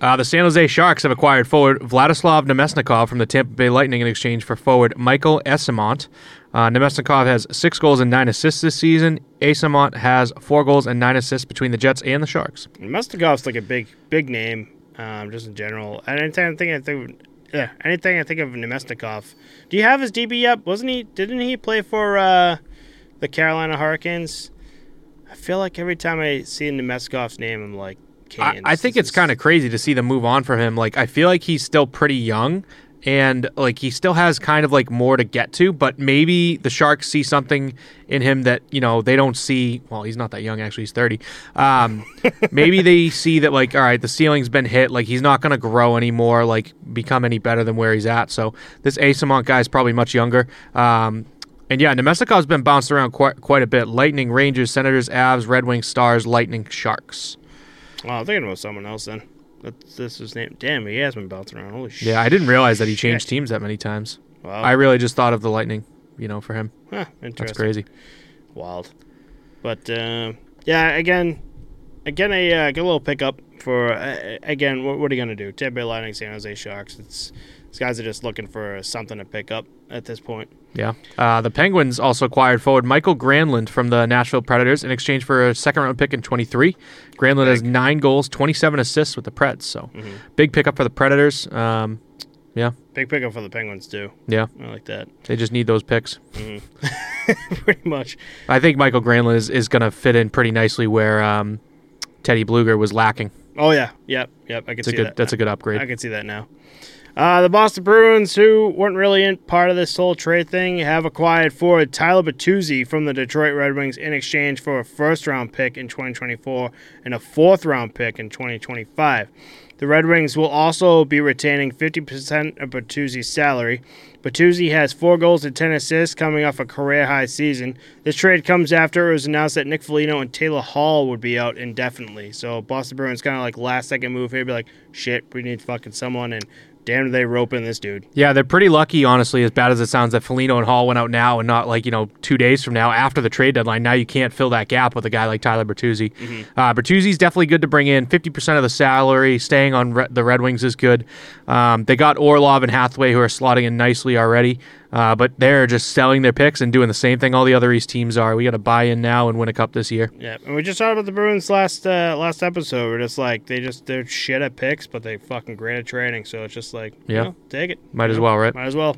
Uh, the San Jose Sharks have acquired forward Vladislav Namestnikov from the Tampa Bay Lightning in exchange for forward Michael Eyssimont. Uh, Namestnikov has six goals and nine assists this season. Eyssimont has four goals and nine assists between the Jets and the Sharks. Mestikov's like a big, big name, um, just in general. And anytime I think I think, yeah, anything I think of Namestnikov. Do you have his DB up? Wasn't he? Didn't he play for uh, the Carolina Hurricanes? I feel like every time I see Namestnikov's name, I'm like, Canes. I think This it's is- kind of crazy to see them move on from him. Like, I feel like he's still pretty young. And like he still has kind of like more to get to, but maybe the Sharks see something in him that you know they don't see. Well, he's not that young actually; he's thirty. Um, (laughs) maybe they see that like, all right, the ceiling's been hit. Like he's not going to grow anymore, like become any better than where he's at. So this Eyssimont guy is probably much younger. Um, and yeah, Namestnikov's been bounced around quite quite a bit. Lightning, Rangers, Senators, Avs, Red Wings, Stars, Lightning, Sharks. Oh, I'm thinking about someone else then. That's this his name. Damn, he has been bouncing around. Holy shit. Yeah, I didn't realize that he changed Shit. teams that many times. Wow. I really just thought of the Lightning, you know, for him. huh, interesting. That's crazy. Wild. But uh, yeah, again, again a uh, good little pickup for uh, again. What, what are you gonna do? Tampa Bay Lightning, San Jose Sharks. It's these guys are just looking for something to pick up at this point. Yeah. Uh, the Penguins also acquired forward Michael Granlund from the Nashville Predators in exchange for a second round pick in 23. Granlund has nine goals, 27 assists with the Preds. So Mm-hmm. big pickup for the Predators. Um, yeah. Big pickup for the Penguins too. Yeah. I like that. They just need those picks. (laughs) Pretty much. I think Michael Granlund is, is going to fit in pretty nicely where um, Teddy Blueger was lacking. Oh yeah. Yep. Yep. I can a see good. that. That's a good upgrade. I can see that now. Uh, the Boston Bruins, who weren't really in part of this whole trade thing, have acquired forward Tyler Bertuzzi from the Detroit Red Wings in exchange for a first round pick in 2024 and a fourth round pick in 2025. The Red Wings will also be retaining 50% of Bertuzzi's salary. Bertuzzi has four goals and 10 assists coming off a career high season. This trade comes after it was announced that Nick Foligno and Taylor Hall would be out indefinitely. So Boston Bruins kind of like last second move here, be like, shit, we need fucking someone, and damn, they rope in this dude. Yeah, they're pretty lucky, honestly, as bad as it sounds that Foligno and Hall went out now and not like, you know, two days from now after the trade deadline. Now you can't fill that gap with a guy like Tyler Bertuzzi. Uh, Bertuzzi's definitely good to bring in. 50% of the salary staying on Re- the Red Wings is good. Um, they got Orlov and Hathaway who are slotting in nicely already, uh, but they're just selling their picks and doing the same thing all the other East teams are. We got to buy in now and win a cup this year. Yeah, and we just talked about the Bruins last uh, last episode. We're just like they just they're shit at picks, but they fucking great at trading. So it's just like, Yeah. you know, take it. Might You as know, well, right? Might as well.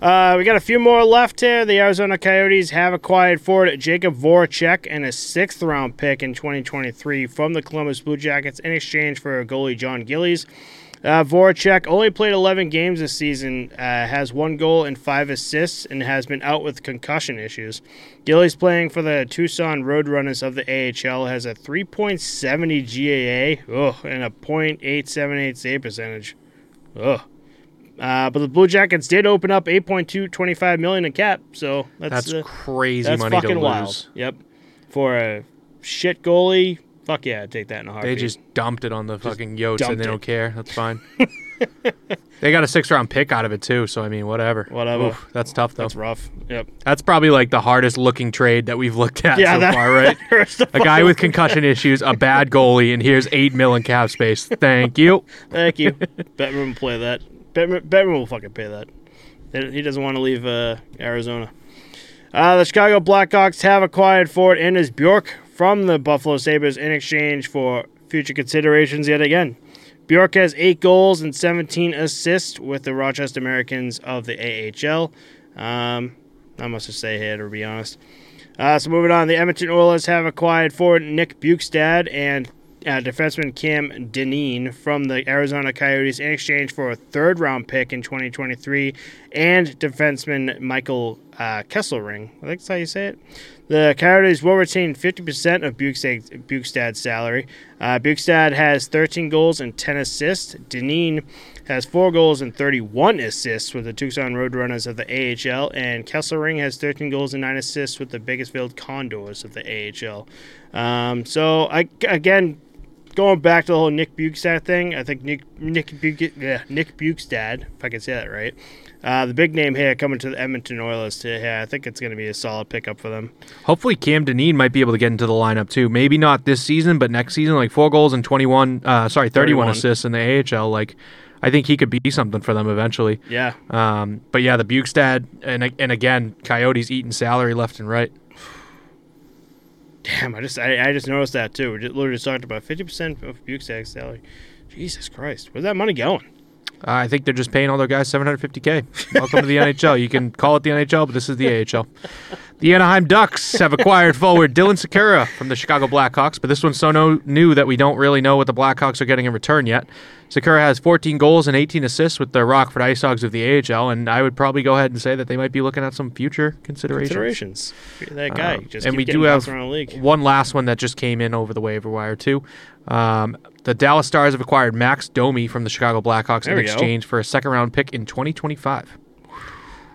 Uh, we got a few more left here. The Arizona Coyotes have acquired forward Jacob Voracek and a sixth round pick in 2023 from the Columbus Blue Jackets in exchange for goalie John Gillies. Uh, Voracek only played 11 games this season, uh, has one goal and five assists, and has been out with concussion issues. Gillies playing for the Tucson Roadrunners of the AHL has a 3.70 GAA ugh, and a .878 save percentage. Ugh. Uh, but the Blue Jackets did open up 8.225 million in cap, so that's That's uh, crazy that's money fucking to wild. lose. Yep, for a shit goalie Fuck yeah, I'd take that in a heart. They just dumped it on the fucking Yotes and they don't care. That's fine. (laughs) they got a six round pick out of it too, so I mean, whatever. Whatever. Oof, that's tough though. That's rough. Yep. That's probably like the hardest looking trade that we've looked at Yeah, so that, far, right? (laughs) A guy with concussion (laughs) issues, a bad goalie, and here's eight mil in cap space. Thank you. Thank you. Bettman will play that. Bettman, Bettman will fucking pay that. He doesn't want to leave uh, Arizona. Uh, the Chicago Blackhawks have acquired Ford forward Anders Bjork from the Buffalo Sabres in exchange for future considerations yet again. Bjork has eight goals and 17 assists with the Rochester Americans of the AHL. Um, not much to say here, to be honest. Uh, so moving on, the Edmonton Oilers have acquired forward Nick Bjugstad and uh, defenseman Cam Dineen from the Arizona Coyotes in exchange for a third round pick in 2023 and defenseman Michael uh, Kesselring. I think that's how you say it. The Coyotes will retain 50% of Bjugstad, Bjugstad's salary. Uh, Bjugstad has 13 goals and 10 assists. Dineen has 4 goals and 31 assists with the Tucson Roadrunners of the AHL, and Kesselring has 13 goals and 9 assists with the Bakersfield Condors of the AHL. Um, so, I, again, going back to the whole Nick Bjugstad thing, I think Nick Nick Buke, yeah, Nick Bjugstad, if I can say that right, uh, the big name here coming to the Edmonton Oilers. To, yeah, I think it's going to be a solid pickup for them. Hopefully, Cam Dineen might be able to get into the lineup too. Maybe not this season, but next season, like four goals and twenty-one. Uh, sorry, thirty-one, 31. assists in the AHL. Like, I think he could be something for them eventually. Yeah, Um, but yeah, the Bjugstad and and again, Coyotes eating salary left and right. damn, I just I, I just noticed that too. We just literally just talked about 50% of Bjugstad's salary. Jesus Christ, where's that money going? Uh, I think they're just paying all their guys 750k. Welcome to the NHL. You can call it the NHL, but this is the AHL. The Anaheim Ducks have acquired forward Dylan Sikura from the Chicago Blackhawks, but this one's so no, new that we don't really know what the Blackhawks are getting in return yet. Sikura has 14 goals and 18 assists with the Rockford Ice Hogs of the AHL, and I would probably go ahead and say that they might be looking at some future considerations. Considerations. That guy. Um, just and we do have around the league. one last one that just came in over the waiver wire too. Um, the Dallas Stars have acquired Max Domi from the Chicago Blackhawks There in we go. exchange for a second round pick in 2025.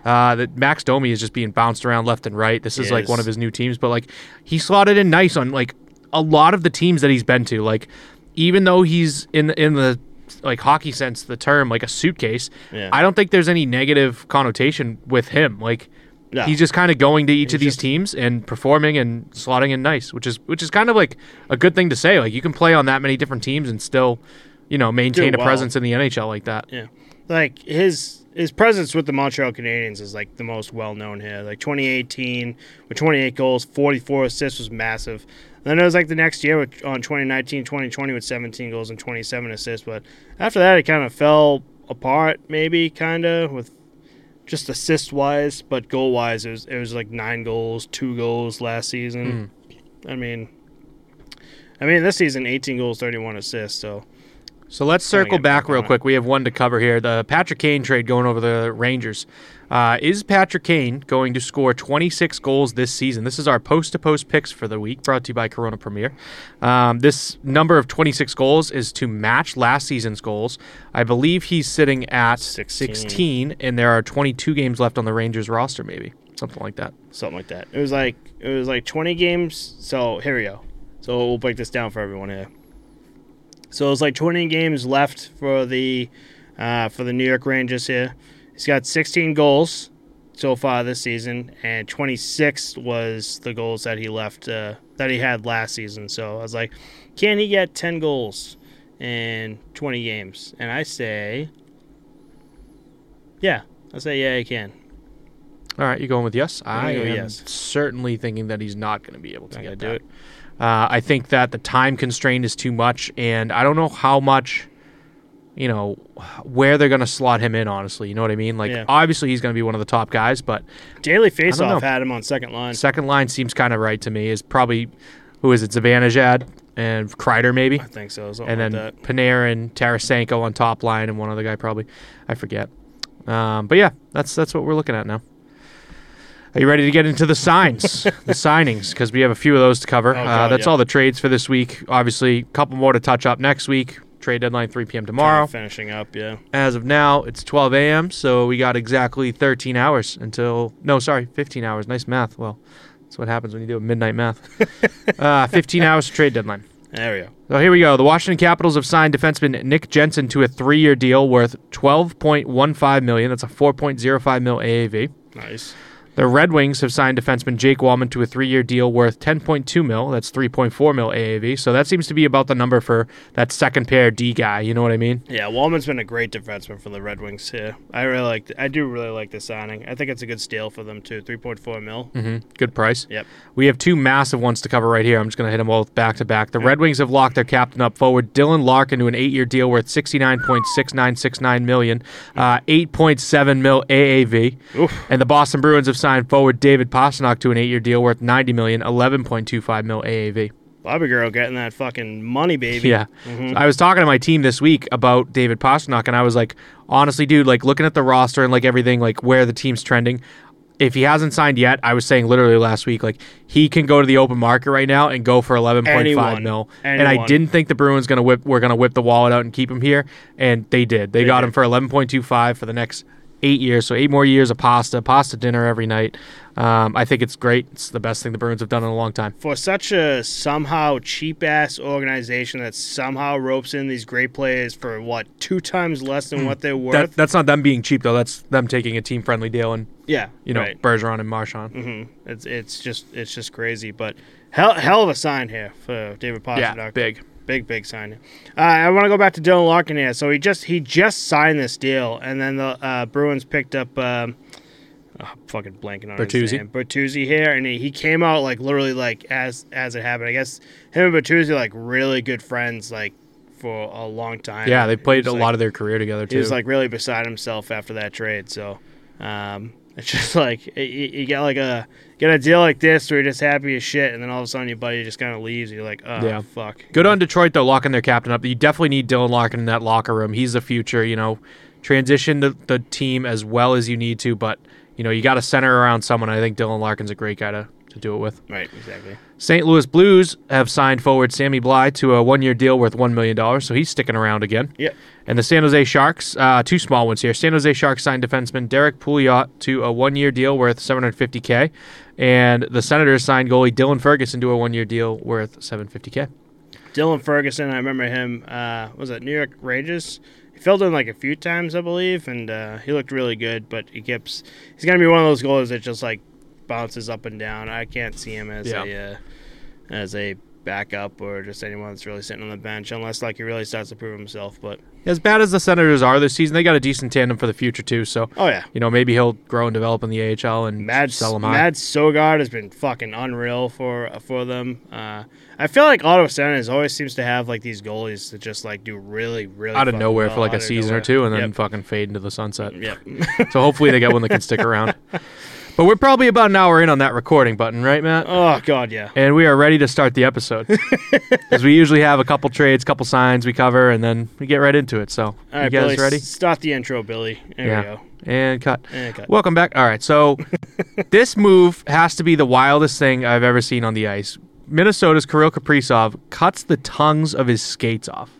Uh, that Max Domi is just being bounced around left and right. This is He like one of his new teams, but like he slotted in nice on like a lot of the teams that he's been to. Like even though he's in in the like hockey sense the term like a suitcase, Yeah. I don't think there's any negative connotation with him. Like No. he's just kind of going to each of these just- teams and performing and slotting in nice, which is which is kind of like a good thing to say. Like you can play on that many different teams and still, you know, maintain a well. presence in the NHL like that. Yeah, like his his presence with the Montreal Canadiens is like the most well known here. Like 2018 with 28 goals, 44 assists was massive. Then it was like the next year with, on 2019, 2020 with 17 goals and 27 assists. But after that, it kind of fell apart, maybe kind of with just assist wise, but goal wise, it was it was like nine goals, two goals last season. Mm. I mean. I mean, this season, 18 goals, 31 assists. So, So let's circle back back real quick. We have one to cover here. The Patrick Kane trade going over the Rangers. Uh, is Patrick Kane going to score 26 goals this season? This is our post to post picks for the week, brought to you by Corona Premier. Um, this number of 26 goals is to match last season's goals. I believe he's sitting at 16. 16, and there are 22 games left on the Rangers roster, maybe something like that. something like that. It was like it was like 20 games. So here we go. So we'll break this down for everyone here. So it's like 20 games left for the uh, for the New York Rangers here. He's got 16 goals so far this season, and 26 was the goals that he left uh, that he had last season. So I was like, can he get 10 goals in 20 games? And I say, yeah, I say yeah, he can. All right, you going with yes? I am yes. certainly thinking that he's not going to be able to Not get that. do Uh, I think that the time constraint is too much, and I don't know how much, you know, where they're going to slot him in. Honestly, you know what I mean? Like, Yeah. obviously he's going to be one of the top guys, but Daily. Faceoff had him on second line. second line seems kind of right to me. Is probably who is it? Zibanejad and Kreider maybe, I think so. And then like. Panarin, Tarasenko on top line, and one other guy probably. I forget. Um, but yeah, that's that's what we're looking at now. Are you ready to get into the signs, (laughs) the signings? Because we have a few of those to cover. Oh, uh, that's yeah. all the trades for this week. Obviously, a couple more to touch up next week. Trade deadline 3 p.m. Tomorrow. finishing up, yeah. As of now, it's 12 a.m. So we got exactly 13 hours until. No, sorry, 15 hours. Nice math. Well, that's what happens when you do a midnight math. (laughs) uh, 15 hours to trade deadline. There we go. So here we go. The Washington Capitals have signed defenseman Nick Jensen to a three-year deal worth twelve point one five million. That's a four point zero five mil AAV. Nice. The Red Wings have signed defenseman Jake Walman to a three-year deal worth 10.2 mil. That's 3.4 mil AAV. So that seems to be about the number for that second pair D guy. You know what I mean? Yeah, Walman's been a great defenseman for the Red Wings here. I really like. I do really like the signing. I think it's a good steal for them too. Three point four mil. hmm Good price. Yep. We have two massive ones to cover right here. I'm just going to hit them both back to back. The Red Wings have locked their captain up forward Dylan Larkin to an eight-year deal worth 69.6969 million, uh, 8.7 mil AAV. Oof. And the Boston Bruins have signed forward David Pastrnak to an eight-year deal worth 90 million, 11.25 mil AAV. Bobby girl getting that fucking money, baby. Yeah. Mhm. I was talking to my team this week about David Pastrnak, and I was like, honestly, dude, like looking at the roster and like everything, like where the team's trending. If he hasn't signed yet, I was saying literally last week, like he can go to the open market right now and go for eleven point five Anyone. mil. And I didn't think the Bruins gonna whip were gonna whip the wallet out and keep him here, and they did. They, They got did. him for eleven point two five for the next eight years. So eight more years of pasta, pasta dinner every night. Um, I think it's great. It's the best thing the Bruins have done in a long time. For such a somehow cheap ass organization that somehow ropes in these great players for what two times less than what they're worth. That, that's not them being cheap though. That's them taking a team friendly deal and yeah, you know right. Bergeron and Marchand. hmm It's it's just it's just crazy, but hell hell of a sign here for David Pastrnak. Yeah, big. Big big sign. Uh, I want to go back to Dylan Larkin here. So he just he just signed this deal, and then the uh, Bruins picked up. Um, oh, fucking blanking on Bertuzzi? his name. Bertuzzi here, and he, he came out like literally like as as it happened. I guess him and Bertuzzi are like really good friends like for a long time. Yeah, they played a was, lot of their career together too. He was like really beside himself after that trade. So um, it's just (laughs) like you, you get like a get a deal like this where you're just happy as shit, and then all of a sudden your buddy just kind of leaves. And you're like, oh Yeah. fuck. Good on Detroit though, locking their captain up. You definitely need Dylan Larkin in that locker room. He's the future. You know, transition the, the team as well as you need to, but you know you got to center around someone. I think Dylan Larkin's a great guy to, to do it with. Right, exactly. St. Louis Blues have signed forward Sammy Blais to a one-year deal worth one million dollars, so he's sticking around again. Yep. And the San Jose Sharks, uh, two small ones here. San Jose Sharks signed defenseman Derek Pouliot to a one-year deal worth 750k, and the Senators signed goalie Dylan Ferguson to a one-year deal worth 750k. Dylan Ferguson, I remember him. Uh, was it New York Rangers? He filled in like a few times, I believe, and uh, he looked really good. But he keeps he's gonna be one of those goalies that just like bounces up and down. I can't see him as Yeah. a uh, as a backup or just anyone that's really sitting on the bench, unless like he really starts to prove himself. But As bad as the Senators are this season, they got a decent tandem for the future too. So oh yeah, you know maybe he'll grow and develop in the AHL and Mad sell him high. Mad Sogaard has been fucking unreal for for them. Uh, I feel like Ottawa Senators always seems to have like these goalies that just like do really really out of nowhere well for like a season nowhere. or two, and then Yep. fucking fade into the sunset. Yep. (laughs) So hopefully they get one that can stick around. (laughs) But we're probably about an hour in on that recording button, right, Matt? oh god, yeah. And we are ready to start the episode. (laughs) Because we usually have a couple trades, couple signs we cover, and then we get right into it. So, All you guys Billy, ready? s- Start the intro, Billy. There Yeah. we go. And cut. And cut. Welcome back. All right, so (laughs) this move has to be the wildest thing I've ever seen on the ice. Minnesota's Kirill Kaprizov cuts the tongues of his skates off.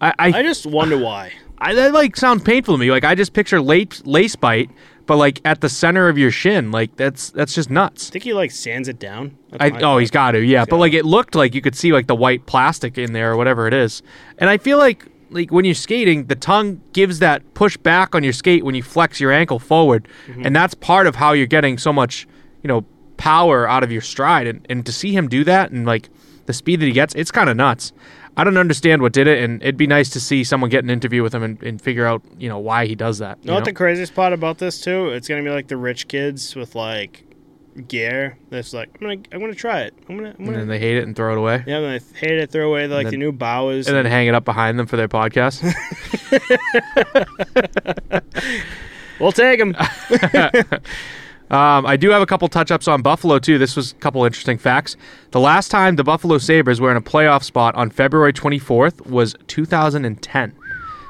I, I, I just wonder why. (sighs) I that like sounds painful to me. Like I just picture lace lace bite, but like at the center of your shin. Like that's that's just nuts. I think he like sands it down. That's I, oh, thought. he's got to, yeah. But like it looked like you could see like the white plastic in there or whatever it is. And I feel like like when you're skating, the tongue gives that push back on your skate when you flex your ankle forward, Mm-hmm. and that's part of how you're getting so much, you know, power out of your stride. And and to see him do that and like the speed that he gets, it's kind of nuts. I don't understand what did it, and it'd be nice to see someone get an interview with him and, and figure out, you know, why he does that. You know what the craziest part about this too? It's gonna be like the rich kids with like gear. That's like I'm gonna I'm gonna try it. I'm gonna I'm and gonna then they hate it and throw it away, yeah. And they hate it. Throw away like then- the new Bauers. and then hang it up behind them for their podcast. (laughs) (laughs) we'll take them. (laughs) Um, I do have a couple touch ups on Buffalo, too. This was a couple interesting facts. The last time the Buffalo Sabres were in a playoff spot on February 24th was 2010.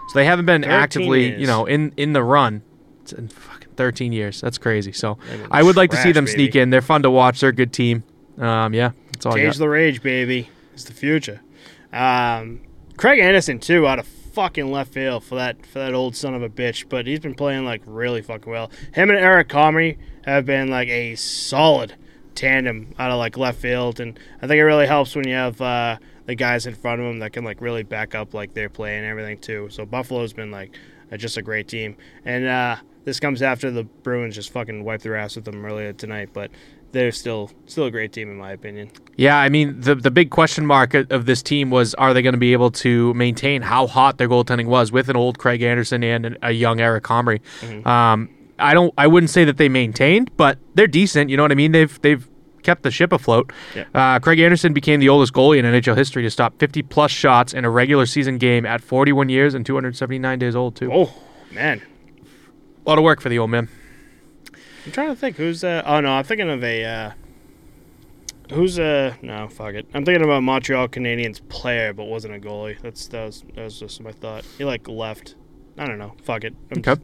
So they haven't been actively, years. you know, in, in the run. It's in fucking 13 years. That's crazy. So I would like to see them baby. sneak in. They're fun to watch. They're a good team. Um, yeah, that's all I Cage got. the rage, baby. It's the future. Um, Craig Anderson too, out of fucking left field for that for that old son of a bitch. But he's been playing like really fucking well. Him and Eric Comrie have been like a solid tandem out of like left field, and I think it really helps when you have uh, the guys in front of them that can like really back up like their play and everything too. So Buffalo's been like just a great team, and uh, this comes after the Bruins just fucking wiped their ass with them earlier tonight, but they're still still a great team in my opinion. Yeah, I mean the the big question mark of this team was are they going to be able to maintain how hot their goaltending was with an old Craig Anderson and a young Eric Comrie. Mm-hmm. Um, I don't I wouldn't say that they maintained, but they're decent. You know what I mean? They've they've kept the ship afloat. Yeah. Uh, Craig Anderson became the oldest goalie in NHL history to stop 50 plus shots in a regular season game at 41 years and 279 days old too. Oh man, a lot of work for the old man. I'm trying to think who's. Uh, oh no, I'm thinking of a. Uh, who's uh no fuck it. I'm thinking about Montreal Canadiens player, but wasn't a goalie. That's that was that was just my thought. He like left. I don't know. Fuck it. I'm okay.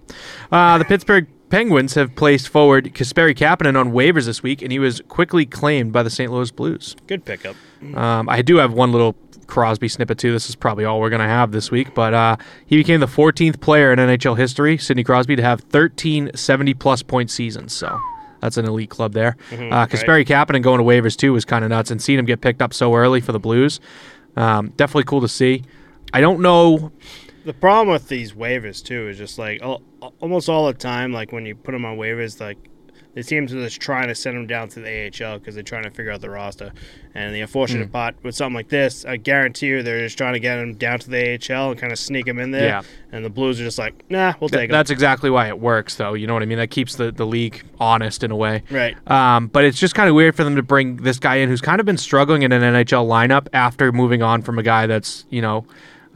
Uh, the Pittsburgh Penguins have placed forward Kasperi Kapanen on waivers this week, and he was quickly claimed by the St. Louis Blues. Good pickup. Um, I do have one little Crosby snippet too. This is probably all we're going to have this week, but uh, he became the 14th player in NHL history, Sidney Crosby, to have 13 70 plus point seasons. So that's an elite club there. Mm-hmm, uh, Kasperi right. Kapanen going to waivers too was kind of nuts, and seeing him get picked up so early for the Blues, um, definitely cool to see. I don't know. The problem with these waivers too is just like almost all the time, like when you put them on waivers, like the teams are just trying to send them down to the AHL because they're trying to figure out the roster. And the unfortunate mm. part with something like this, I guarantee you they're just trying to get them down to the AHL and kind of sneak them in there. Yeah. And the Blues are just like, nah, we'll take Th-. That's exactly why it works, though. You know what I mean? That keeps the, the league honest in a way. Right. Um, but it's just kind of weird for them to bring this guy in who's kind of been struggling in an NHL lineup after moving on from a guy that's, you know,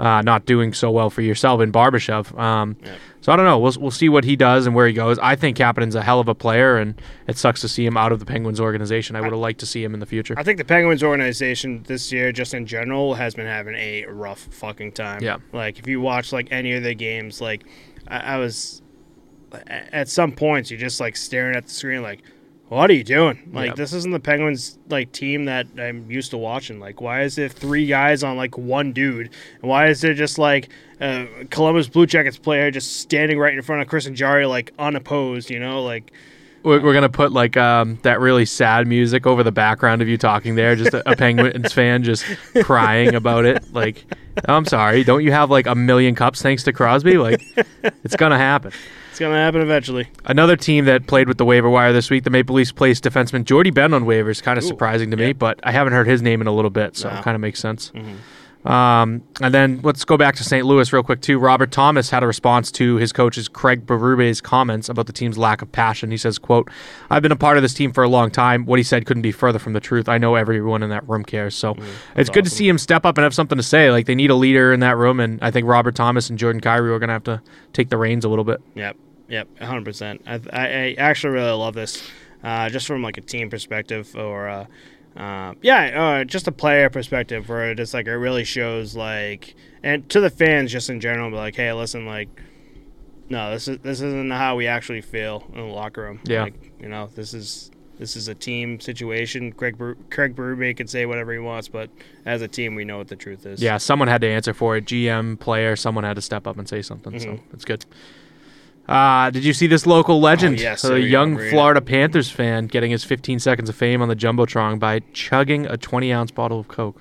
uh, not doing so well for yourself in Barbashev. Um, yeah. So I don't know. We'll we'll see what he does and where he goes. I think Kapanen's a hell of a player, and it sucks to see him out of the Penguins organization. I would have liked to see him in the future. I think the Penguins organization this year, just in general, has been having a rough fucking time. Yeah. Like if you watch like any of the games, like I, I was at some points, you're just like staring at the screen, like what are you doing? Like yep. this isn't the Penguins like team that I'm used to watching. Like why is there three guys on like one dude? And why is there just like a Columbus Blue Jackets player just standing right in front of Chris Jarry like unopposed, you know? Like we're, we're gonna put like um, that really sad music over the background of you talking there, just a, a Penguins (laughs) fan just crying about it. Like, I'm sorry, don't you have like a million cups thanks to Crosby? Like, it's gonna happen going to happen eventually. Another team that played with the waiver wire this week, the Maple Leafs placed defenseman Jordie Benn on waivers. Kind of surprising to me, but I haven't heard his name in a little bit, so no. it kind of makes sense. Mm-hmm. Um, and then let's go back to St. Louis real quick too. Robert Thomas had a response to his coach's Craig Berube's comments about the team's lack of passion. He says, "quote I've been a part of this team for a long time. What he said couldn't be further from the truth. I know everyone in that room cares. So mm, it's good to see him step up and have something to say. Like they need a leader in that room, and I think Robert Thomas and Jordan Kyrou are going to have to take the reins a little bit. Yep. Yep, hundred percent. I, I actually really love this, uh, just from like a team perspective, or uh, uh, yeah, uh, just a player perspective, where it just like it really shows like, and to the fans just in general, be like, hey, listen, like, no, this is this isn't how we actually feel in the locker room. Yeah, like, you know, this is this is a team situation. Craig Ber- Craig Berube can say whatever he wants, but as a team, we know what the truth is. Yeah, someone had to answer for it. GM, player, someone had to step up and say something. Mm-hmm. So it's good. Uh, did you see this local legend? Oh, yes, a young Florida Panthers fan getting his 15 seconds of fame on the Jumbotron by chugging a 20 ounce bottle of Coke.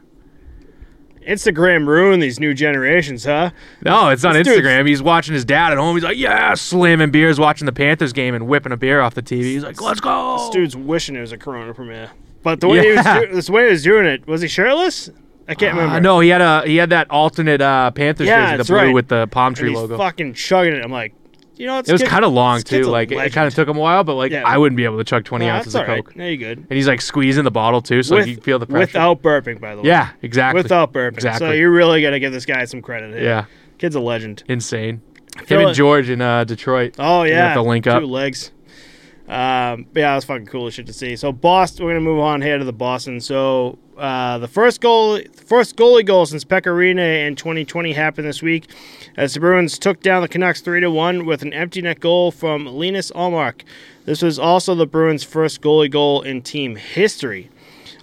Instagram ruined these new generations, huh? No, it's on this Instagram. He's watching his dad at home. He's like, yeah, slamming beers, watching the Panthers game and whipping a beer off the TV. He's like, let's go. This dude's wishing it was a Corona Premier. But the way yeah. he was, do- way he was doing it, was he shirtless? I can't uh, remember. no, he had a he had that alternate uh, Panthers yeah, jersey, the blue right. with the palm tree logo. Fucking chugging it. I'm like, you know, it was kind of long too. Like it kind of took him a while, but like yeah. I wouldn't be able to chug twenty no, ounces of Coke. No, you good. And he's like squeezing the bottle too, so With, you feel the pressure without burping. By the way, yeah, exactly. Without burping, exactly. So you're really gonna give this guy some credit. Here. Yeah, kid's a legend. Insane. Him and George in uh, Detroit. Oh yeah, the link up. Two legs. Um, but yeah, it was fucking cool as shit to see. So Boston, we're gonna move on here to the Boston. So uh, the first goal, first goalie goal since Pekka Rinne in 2020 happened this week, as the Bruins took down the Canucks three to one with an empty net goal from Linus Ullmark. This was also the Bruins' first goalie goal in team history.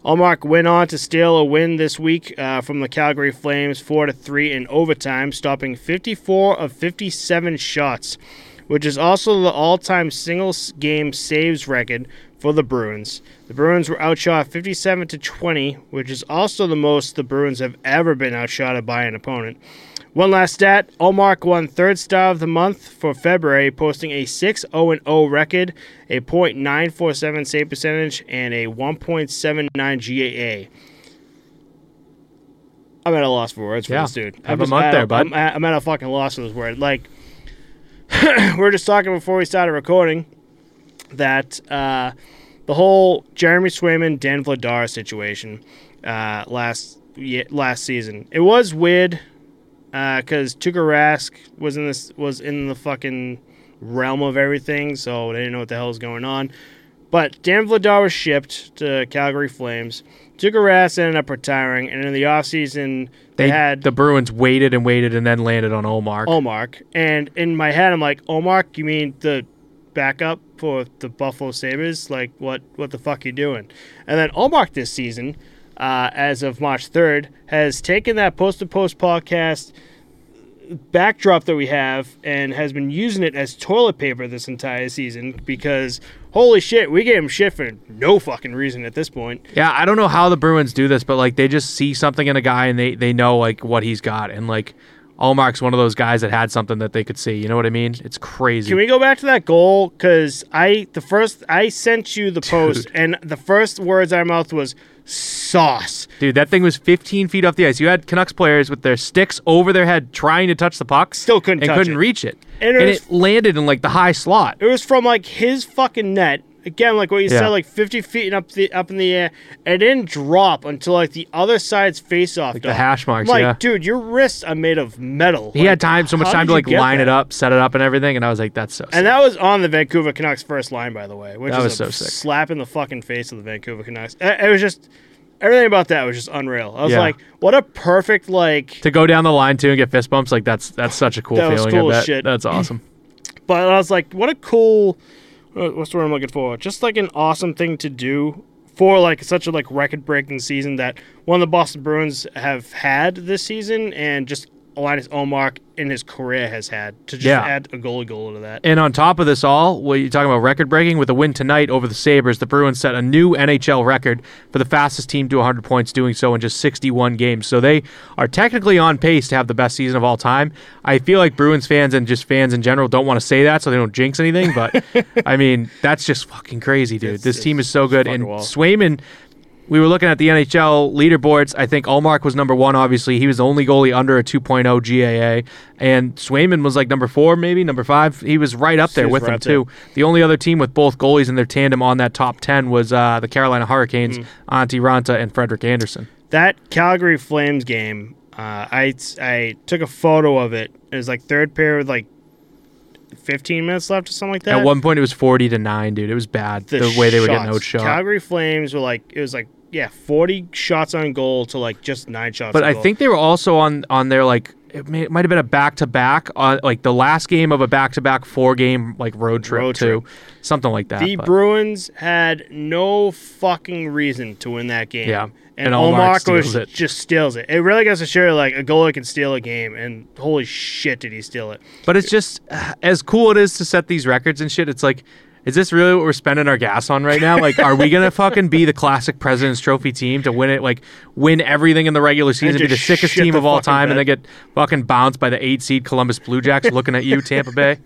Ullmark went on to steal a win this week uh, from the Calgary Flames, four to three in overtime, stopping 54 of 57 shots which is also the all time single game saves record for the Bruins. The Bruins were outshot 57 to 20, which is also the most the Bruins have ever been outshot by an opponent. One last stat Ullmark won third star of the month for February, posting a 6 0 0 record, a .947 save percentage, and a 1.79 GAA. I'm at a loss for words for Yeah. this dude. Have I'm a just month at there, bud. I'm at, I'm at a fucking loss for this word. Like, (clears throat) we are just talking before we started recording that uh, the whole Jeremy Swayman Dan Vladar situation uh, last last season. It was weird because Tuukka Rask was in this was in the fucking realm of everything, so they didn't know what the hell was going on. But Dan Vladar was shipped to Calgary Flames. Tuukka Rask ended up retiring, and in the offseason, they, They had the Bruins waited and waited and then landed on Ullmark. Ullmark. And in my head, I'm like, Ullmark, you mean the backup for the Buffalo Sabres? Like, what, what the fuck are you doing? And then Ullmark this season, uh, as of March 3rd, has taken that post to post podcast backdrop that we have and has been using it as toilet paper this entire season because holy shit, we gave him shit for no fucking reason at this point. Yeah, I don't know how the Bruins do this, but like they just see something in a guy and they they know like what he's got, and like Ullmark's one of those guys that had something that they could see. You know what I mean? It's crazy. Can we go back to that goal? Because I the first I sent you the post, and the first words out of my mouth was sauce. Dude, that thing was 15 feet off the ice. You had Canucks players with their sticks over their head trying to touch the puck, Still couldn't and touch couldn't it. reach it, And and it it, landed in like the high slot. It was from like his fucking net. Again, like what you said, like fifty feet and up the up in the air. It didn't drop until like the other side's face off. Like the hash marks, like, yeah. dude, your wrists are made of metal. He had time, so much time to like line it up, set it up, and everything. And I was like, "That's so." Sick. And that was on the Vancouver Canucks first line, by the way, which That was so sick. slap in the fucking face of the Vancouver Canucks. It, was just everything about that was just unreal. I was Yeah. like, what a perfect like. to go down the line too and get fist bumps, like that's that's such a cool That was feeling. cool I bet. shit. That's awesome. (clears throat) But I was like, what a cool. Uh, What's the word I'm looking for? Just like an awesome thing to do for like such a like record breaking season that one of the Boston Bruins have had this season, and just Linus Ullmark in his career has had to just Yeah. add a goalie goal to that. And on top of this all, what you talking about record breaking with a win tonight over the Sabres, the Bruins set a new NHL record for the fastest team to 100 points, doing so in just 61 games. So they are technically on pace to have the best season of all time. I feel like Bruins fans and just fans in general don't want to say that so they don't jinx anything, but (laughs) I mean, that's just fucking crazy, dude. It's- this it's team is so good. And. Swayman we were looking at the NHL leaderboards. I think Ullmark was number one. Obviously, he was the only goalie under a 2.0 GAA, and Swayman was like number four, maybe number five. He was right up there He with right him too. The only other team with both goalies in their tandem on that top ten was uh, the Carolina Hurricanes, Mm-hmm. Antti Raanta and Frederik Andersen. that Calgary Flames game, uh, I I took a photo of it. It was like third period, with like fifteen minutes left or something like that. At one point, it was 40 to nine, dude. It was bad the, way they were getting outshot. Calgary Flames were like it was like yeah, forty shots on goal to like just nine shots. But I goal. think they were also on on their like it, may, it might have been a back to back on like the last game of a back to back four game like road trip Road too, something like that. the but- Bruins had no fucking reason to win that game. Yeah. And, And Omar was steals it. just steals it. It really goes to show like a goalie can steal a game, and holy shit, did he steal it? But it's just (sighs) as cool it is to set these records and shit. It's like, is this really what we're spending our gas on right now? Like, are we gonna fucking be the classic President's Trophy team to win it? Like, win everything in the regular season, be the sickest team the of all time, and then get fucking bounced by the eight seed Columbus Blue Jacks looking at you, Tampa Bay.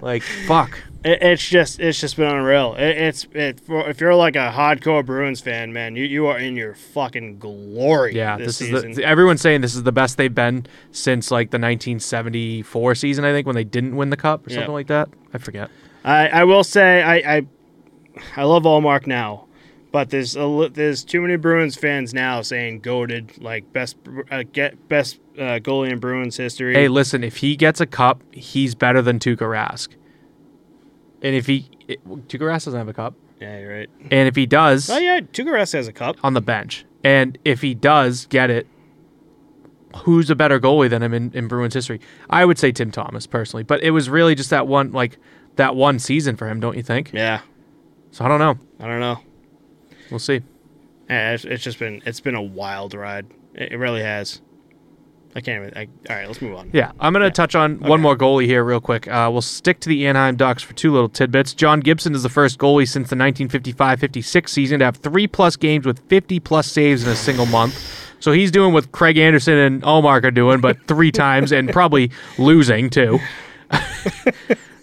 Like, fuck. It, it's just it's just been unreal. It, it's it, for, if you're like a hardcore Bruins fan, man, you, you are in your fucking glory. Yeah, this, this, season. is the, everyone's saying this is the best they've been since like the 1974 season. I think when they didn't win the cup or Yeah. something like that. I forget. I, I will say I, I I love Ullmark now, but there's a, there's too many Bruins fans now saying goaded like best uh, get best uh, goalie in Bruins history. Hey, listen, if he gets a cup, he's better than Tuukka Rask. And if he it, Tuukka Rask doesn't have a cup, yeah, you're right. and if he does Oh yeah, Tuukka Rask has a cup. on the bench, and if he does get it, who's a better goalie than him in, in Bruins history? I would say Tim Thomas personally, but it was really just that one like that one season for him, don't you think? Yeah, So I don't know. I don't know. We'll see. Yeah, it's, it's just been it's been a wild ride. It, it really has. I can't even. I, all right, let's move on. Yeah, I'm going to touch on one more goalie here real quick. Uh, we'll stick to the Anaheim Ducks for two little tidbits. John Gibson is the first goalie since the 1955-56 season to have three plus games with 50 plus saves in a single month. So he's doing what Craig Anderson and Ullmark are doing, but three (laughs) times and probably losing too. (laughs)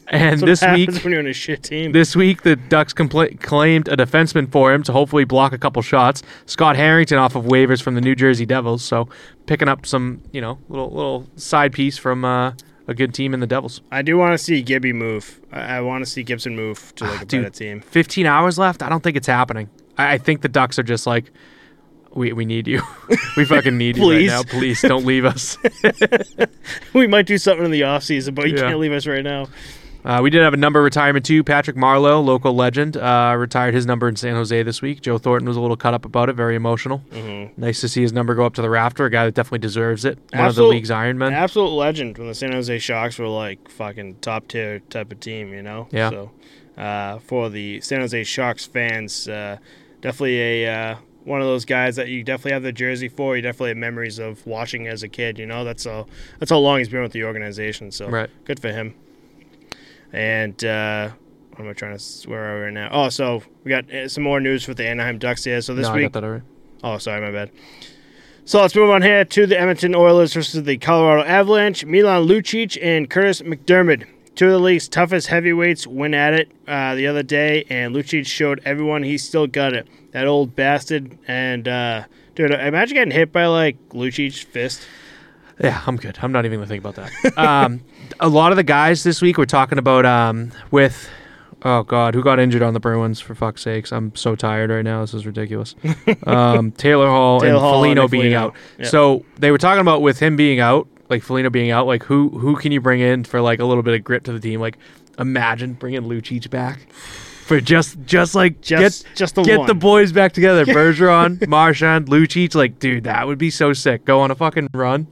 and this week, when you're on a shit team. this week, the Ducks compla- claimed a defenseman for him to hopefully block a couple shots. Scott Harrington off of waivers from the New Jersey Devils, so picking up some, you know, little little side piece from uh, a good team in the Devils. I do want to see Gibby move. I, I want to see Gibson move to like a Dude. better team. 15 hours left. I don't think it's happening. I, I think the Ducks are just like, we we need you. (laughs) we fucking need you right now. Please don't leave us. (laughs) We might do something in the offseason, but you Yeah. can't leave us right now. Uh, we did have a number retirement too. Patrick Marleau, local legend, uh, retired his number in San Jose this week. Joe Thornton was a little cut up about it, very emotional. Mm-hmm. Nice to see his number go up to the rafter. A guy that definitely deserves it. One Absolute- of the league's Iron Men. absolute legend when the San Jose Sharks were like fucking top tier type of team, you know? Yeah. So uh, for the San Jose Sharks fans, uh, definitely a uh, one of those guys that you definitely have the jersey for. You definitely have memories of watching as a kid, you know? That's all that's how long he's been with the organization. So Right. good for him. And uh, what am I trying to? Where are we right now? Oh, so we got uh, some more news with the Anaheim Ducks here. So this no, I week, got that already. Oh, sorry, my bad. So let's move on here to the Edmonton Oilers versus the Colorado Avalanche. Milan Lucic and Kurtis MacDermid, two of the league's toughest heavyweights, went at it uh, the other day, and Lucic showed everyone he still got it. That old bastard. And, uh, dude, imagine getting hit by, like, Lucic's fist. Yeah, I'm good. I'm not even going to think about that. (laughs) um, a lot of the guys this week we're talking about um, with, oh, God, who got injured on the Bruins, for fuck's sakes. I'm so tired right now. This is ridiculous. (laughs) um, Taylor Hall Taylor and Hall Foligno and being Foligno. out. So they were talking about with him being out, like Foligno being out, like who who can you bring in for like a little bit of grit to the team? Like imagine bringing Lucic back for just just like Just, get just the get one. the boys back together. (laughs) Bergeron, Marchand, Lucic, like dude, that would be so sick. Go on a fucking run.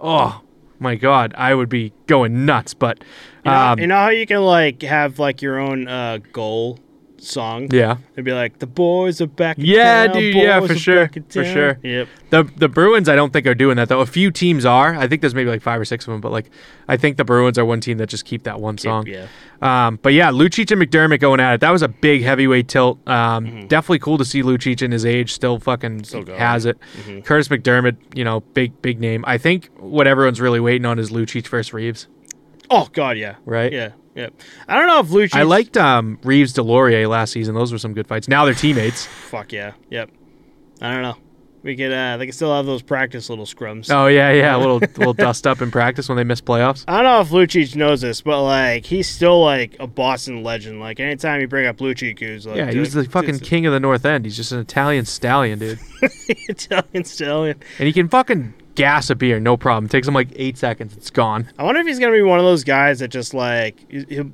Oh my god, I would be going nuts. But You know, um, you know how you can, like, have, like, your own uh, goal song? yeah, It'd be like, the boys are back Yeah, town, dude, yeah, for sure, for sure. Yep. the the Bruins I don't think are doing that though. A few teams are. I think there's maybe like five or six of them, but like I think the Bruins are one team that just keep that one song. Yeah. Um, but yeah, Lucic and MacDermid going at it. That was a big heavyweight tilt. Um, Definitely cool to see Lucic in his age still fucking Mm-hmm. Still has it. Kurtis MacDermid, you know, big big name. I think what everyone's really waiting on is Lucic versus Reaves, Oh, God, yeah. right? Yeah, yeah. I don't know if Lucic. I liked um, Reaves Deslauriers last season. Those were some good fights. Now they're teammates. (sighs) Fuck yeah. Yep. I don't know. We could. uh They could still have those practice little scrums. Oh yeah, yeah. A little little dust up in practice when they miss playoffs. I don't know if Lucic knows this, but like he's still like a Boston legend. Like anytime you bring up Lucic, who's like Yeah, he was the fucking king of the North End. He's just an Italian stallion, dude. (laughs) Italian stallion. And he can fucking gas a beer, no problem. It takes him like eight seconds. It's gone. I wonder if he's gonna be one of those guys that just like he'll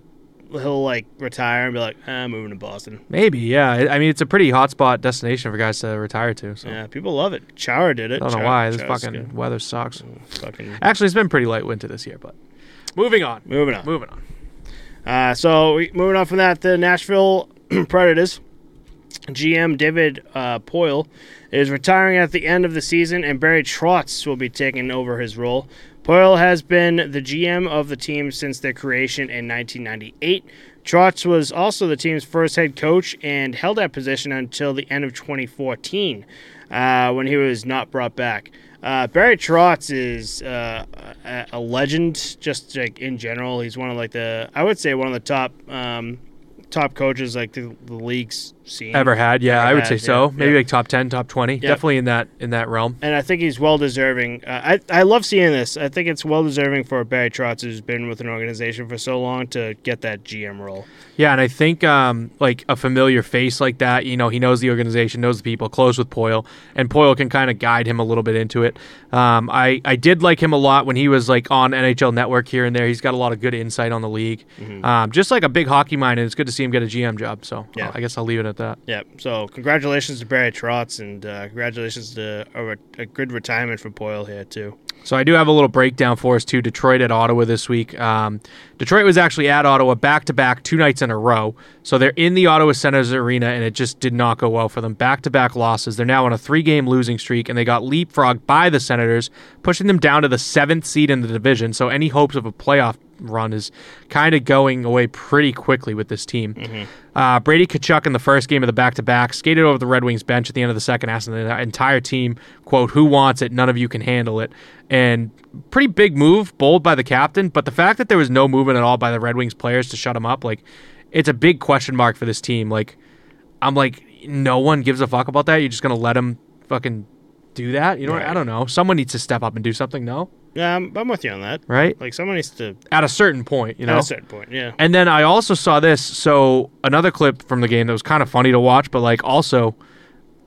he'll like retire and be like, "Ah, I'm moving to Boston. Maybe, yeah. I mean, it's a pretty hot spot destination for guys to retire to. So Yeah, people love it. Chara did it. I don't know Chara- why. This Chara's fucking good. weather sucks. fucking Actually, it's been pretty light winter this year, but moving on. moving on. Moving on. Uh, so we, moving on from that, the Nashville (clears throat) Predators GM David uh, Poile is retiring at the end of the season, and Barry Trotz will be taking over his role. Poile has been the GM of the team since their creation in 1998. Trotz was also the team's first head coach and held that position until the end of 2014, uh, when he was not brought back. Uh, Barry Trotz is uh, a, legend, just like in general. He's one of like the, I would say, one of the top um, top coaches like the, the league's seen. Ever had? Yeah, Ever I would had, say so. yeah, Maybe yeah. like top ten, top twenty. Definitely in that in that realm. and I think he's well deserving. Uh, I I love seeing this. I think it's well deserving for Barry Trotz, who's been with an organization for so long, to get that GM role. Yeah, and I think um, like a familiar face like that, you know, he knows the organization, knows the people, close with Poile, and Poile can kind of guide him a little bit into it. Um, I I did like him a lot when he was like on NHL Network here and there. He's got a lot of good insight on the league, um, just like a big hockey mind, and it's good to see him get a GM job. So Yeah. I guess I'll leave it at that. Yeah. So congratulations to Barry Trotz, and uh, congratulations to a, re- a good retirement for Poile here too. So I do have a little breakdown for us too. Detroit at Ottawa this week. Um, Detroit was actually at Ottawa back to back two nights in a row. So they're in the Ottawa Senators arena, and it just did not go well for them. Back to back losses. They're now on a three game losing streak, and they got leapfrogged by the Senators, pushing them down to the seventh seed in the division. So any hopes of a playoff run is kind of going away pretty quickly with this team. Uh, Brady Tkachuk in the first game of the back to back skated over the Red Wings bench at the end of the second, asking the entire team, "quote Who wants it? None of you can handle it." And pretty big move, bold by the captain. But the fact that there was no movement at all by the Red Wings players to shut him up, like, it's a big question mark for this team. Like, I'm like, no one gives a fuck about that. You're just gonna let him fucking do that? You know, Right. I don't know. Someone needs to step up and do something. No, Yeah, I'm, I'm with you on that. right? Like someone needs to At a certain point, you know. at a certain point. Yeah. And then I also saw this. So another clip from the game that was kind of funny to watch, but like also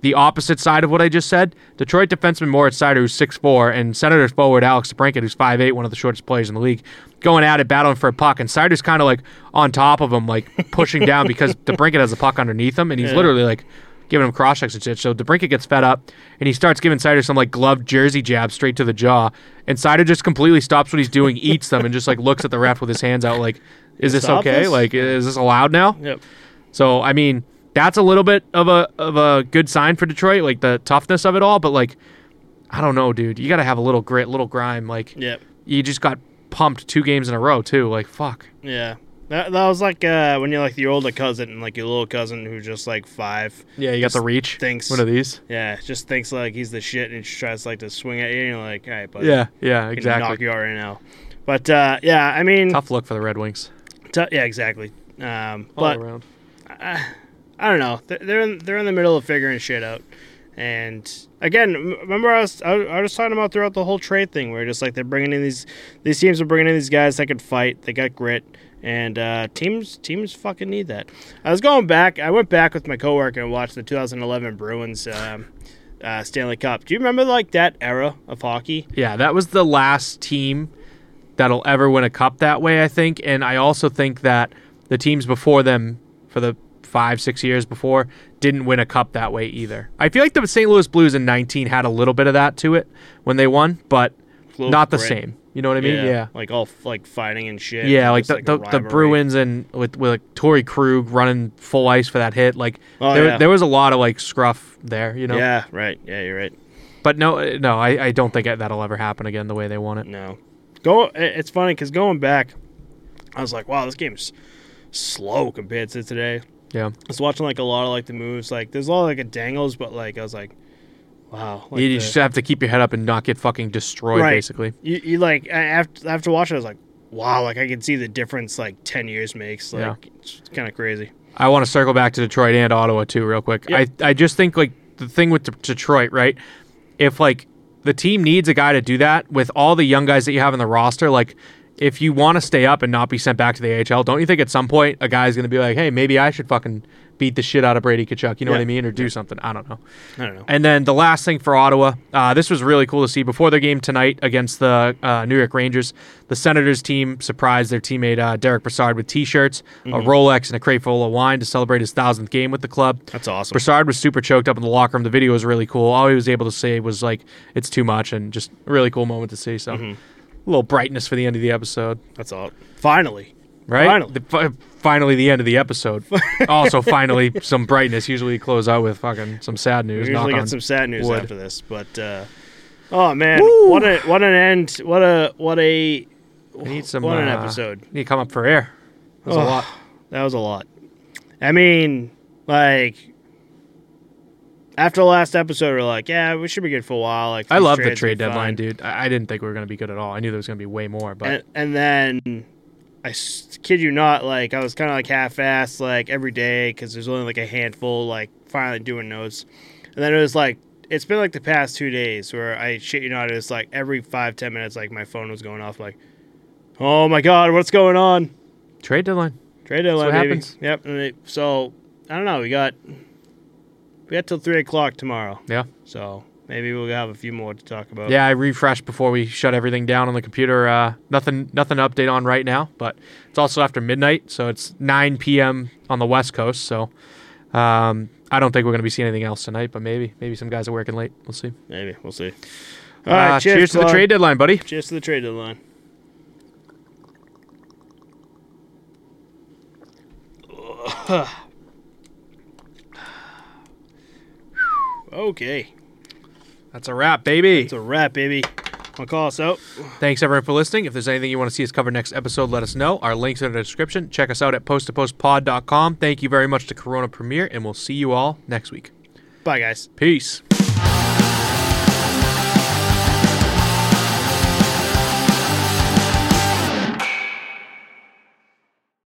the opposite side of what I just said. Detroit defenseman Moritz Seider, who's 6'4", and Senators forward Alex DeBrincat, who's 5'8", one of the shortest players in the league, going at it, battling for a puck. And Seider's kind of like on top of him, like pushing down because (laughs) DeBrincat has a puck underneath him, and he's Yeah. literally like giving him cross checks and shit. So DeBrincat gets fed up, and he starts giving Seider some like gloved jersey jabs straight to the jaw. And Seider just completely stops what he's doing, (laughs) eats them, and just like looks at the ref with his hands out, like, "Is this Stop okay? this? Like, is this allowed now?" Yep. So I mean, that's a little bit of a of a good sign for Detroit, like the toughness of it all. But like, I don't know, dude. You got to have a little grit, little grime. Like, Yep. you just got pumped two games in a row too. Like, fuck. Yeah. That, that was like uh, when you're like the older cousin and like your little cousin who's just like five. Yeah, you got the reach. thinks- one of these. Yeah, just thinks like he's the shit and just tries like to swing at you. And you're like, all right, but Yeah, yeah, exactly. knock you out right now. But uh, yeah, I mean, Tough look for the Red Wings t- yeah, exactly. Um, all but around. I don't know. They're they're in, they're in the middle of figuring shit out. And again, remember I was I, I was talking about throughout the whole trade thing, where just like they're bringing in these these teams are bringing in these guys that can fight, they got grit, and uh, teams teams fucking need that. I was going back. I went back with my coworker and watched the 2011 Bruins um, uh, Stanley Cup. Do you remember like that era of hockey? Yeah, that was the last team that'll ever win a cup that way, I think. And I also think that the teams before them, for the five, six years before, didn't win a cup that way either. I feel like the St. Louis Blues in 19 had a little bit of that to it when they won, but Not the same. You know what I mean? Yeah. like all like fighting and shit. Yeah, like the, a the, the. Bruins and with, with like Torey Krug running full ice for that hit. Like Oh, there, yeah. there was a lot of like scruff there, you know. Yeah, right. Yeah, you're right. But no, no, I, I don't think that'll ever happen again the way they want it. No. Go. It's funny because going back, I was like, wow, this game's slow compared to today. Yeah. I was watching like a lot of like the moves. Like there's a lot of like a dangles, but like I was like, wow. Like you the- just have to keep your head up and not get fucking destroyed, Right. basically. you, you like I- after after watching, I was like, wow. Like I can see the difference like ten years makes. Like Yeah. it's kind of crazy. I want to circle back to Detroit and Ottawa too, real quick. Yeah. I I just think like the thing with De- Detroit, right? If like the team needs a guy to do that with all the young guys that you have in the roster, like if you want to stay up and not be sent back to the AHL, don't you think at some point a guy's going to be like, hey, maybe I should fucking beat the shit out of Brady Tkachuk? You know what I mean, or do something? I don't know. I don't know. And then the last thing for Ottawa, uh, this was really cool to see before their game tonight against the uh, New York Rangers. The Senators team surprised their teammate uh, Derick Brassard with T-shirts, a Rolex, and a crate full of wine to celebrate his thousandth game with the club. That's awesome. Brassard was super choked up in the locker room. The video was really cool. All he was able to say was like, "It's too much," and just a really cool moment to see. So, a little brightness for the end of the episode, That's all. Finally. right? Finally. The- fi- finally, the end of the episode. (laughs) also, finally, some brightness. Usually, close out with fucking some sad news. We usually get some sad news wood. after this, but uh, oh man, Woo! what a what an end! What a what a I need some. what an uh, episode! Need to come up for air. That's a Oh, lot. That was a lot. I mean, like after the last episode, we're like, yeah, we should be good for a while. Like, I love the trade deadline, dude. I, I didn't think we were going to be good at all. I knew there was going to be way more, but And, and then I s- kid you not, like I was kind of like half-assed, like every day because there's only like a handful, like finally doing notes, and then it was like. It's been like the past two days where I shit you not, it's like every five ten minutes, like my phone was going off, like, oh my god, what's going on? trade deadline. Trade deadline, what baby. happens. Yep. And it, so I don't know. We got we got till three o'clock tomorrow. Yeah. So maybe we'll have a few more to talk about. Yeah, I refreshed before we shut everything down on the computer. Uh, nothing, nothing to update on right now, but it's also after midnight, so it's 9 p.m. on the West Coast. So um, I don't think we're going to be seeing anything else tonight, but maybe, maybe some guys are working late. We'll see. Maybe we'll see. All right, Uh, cheers, cheers to the trade deadline, buddy. Cheers to the trade deadline. (laughs) okay, That's a wrap, baby. it's a wrap, baby. Want to call us out? Thanks everyone for listening. If there's anything you want to see us cover next episode, let us know. Our links are in the description. Check us out at posttopostpod.com. Thank you very much to Corona Premier, and we'll see you all next week. Bye, guys. Peace.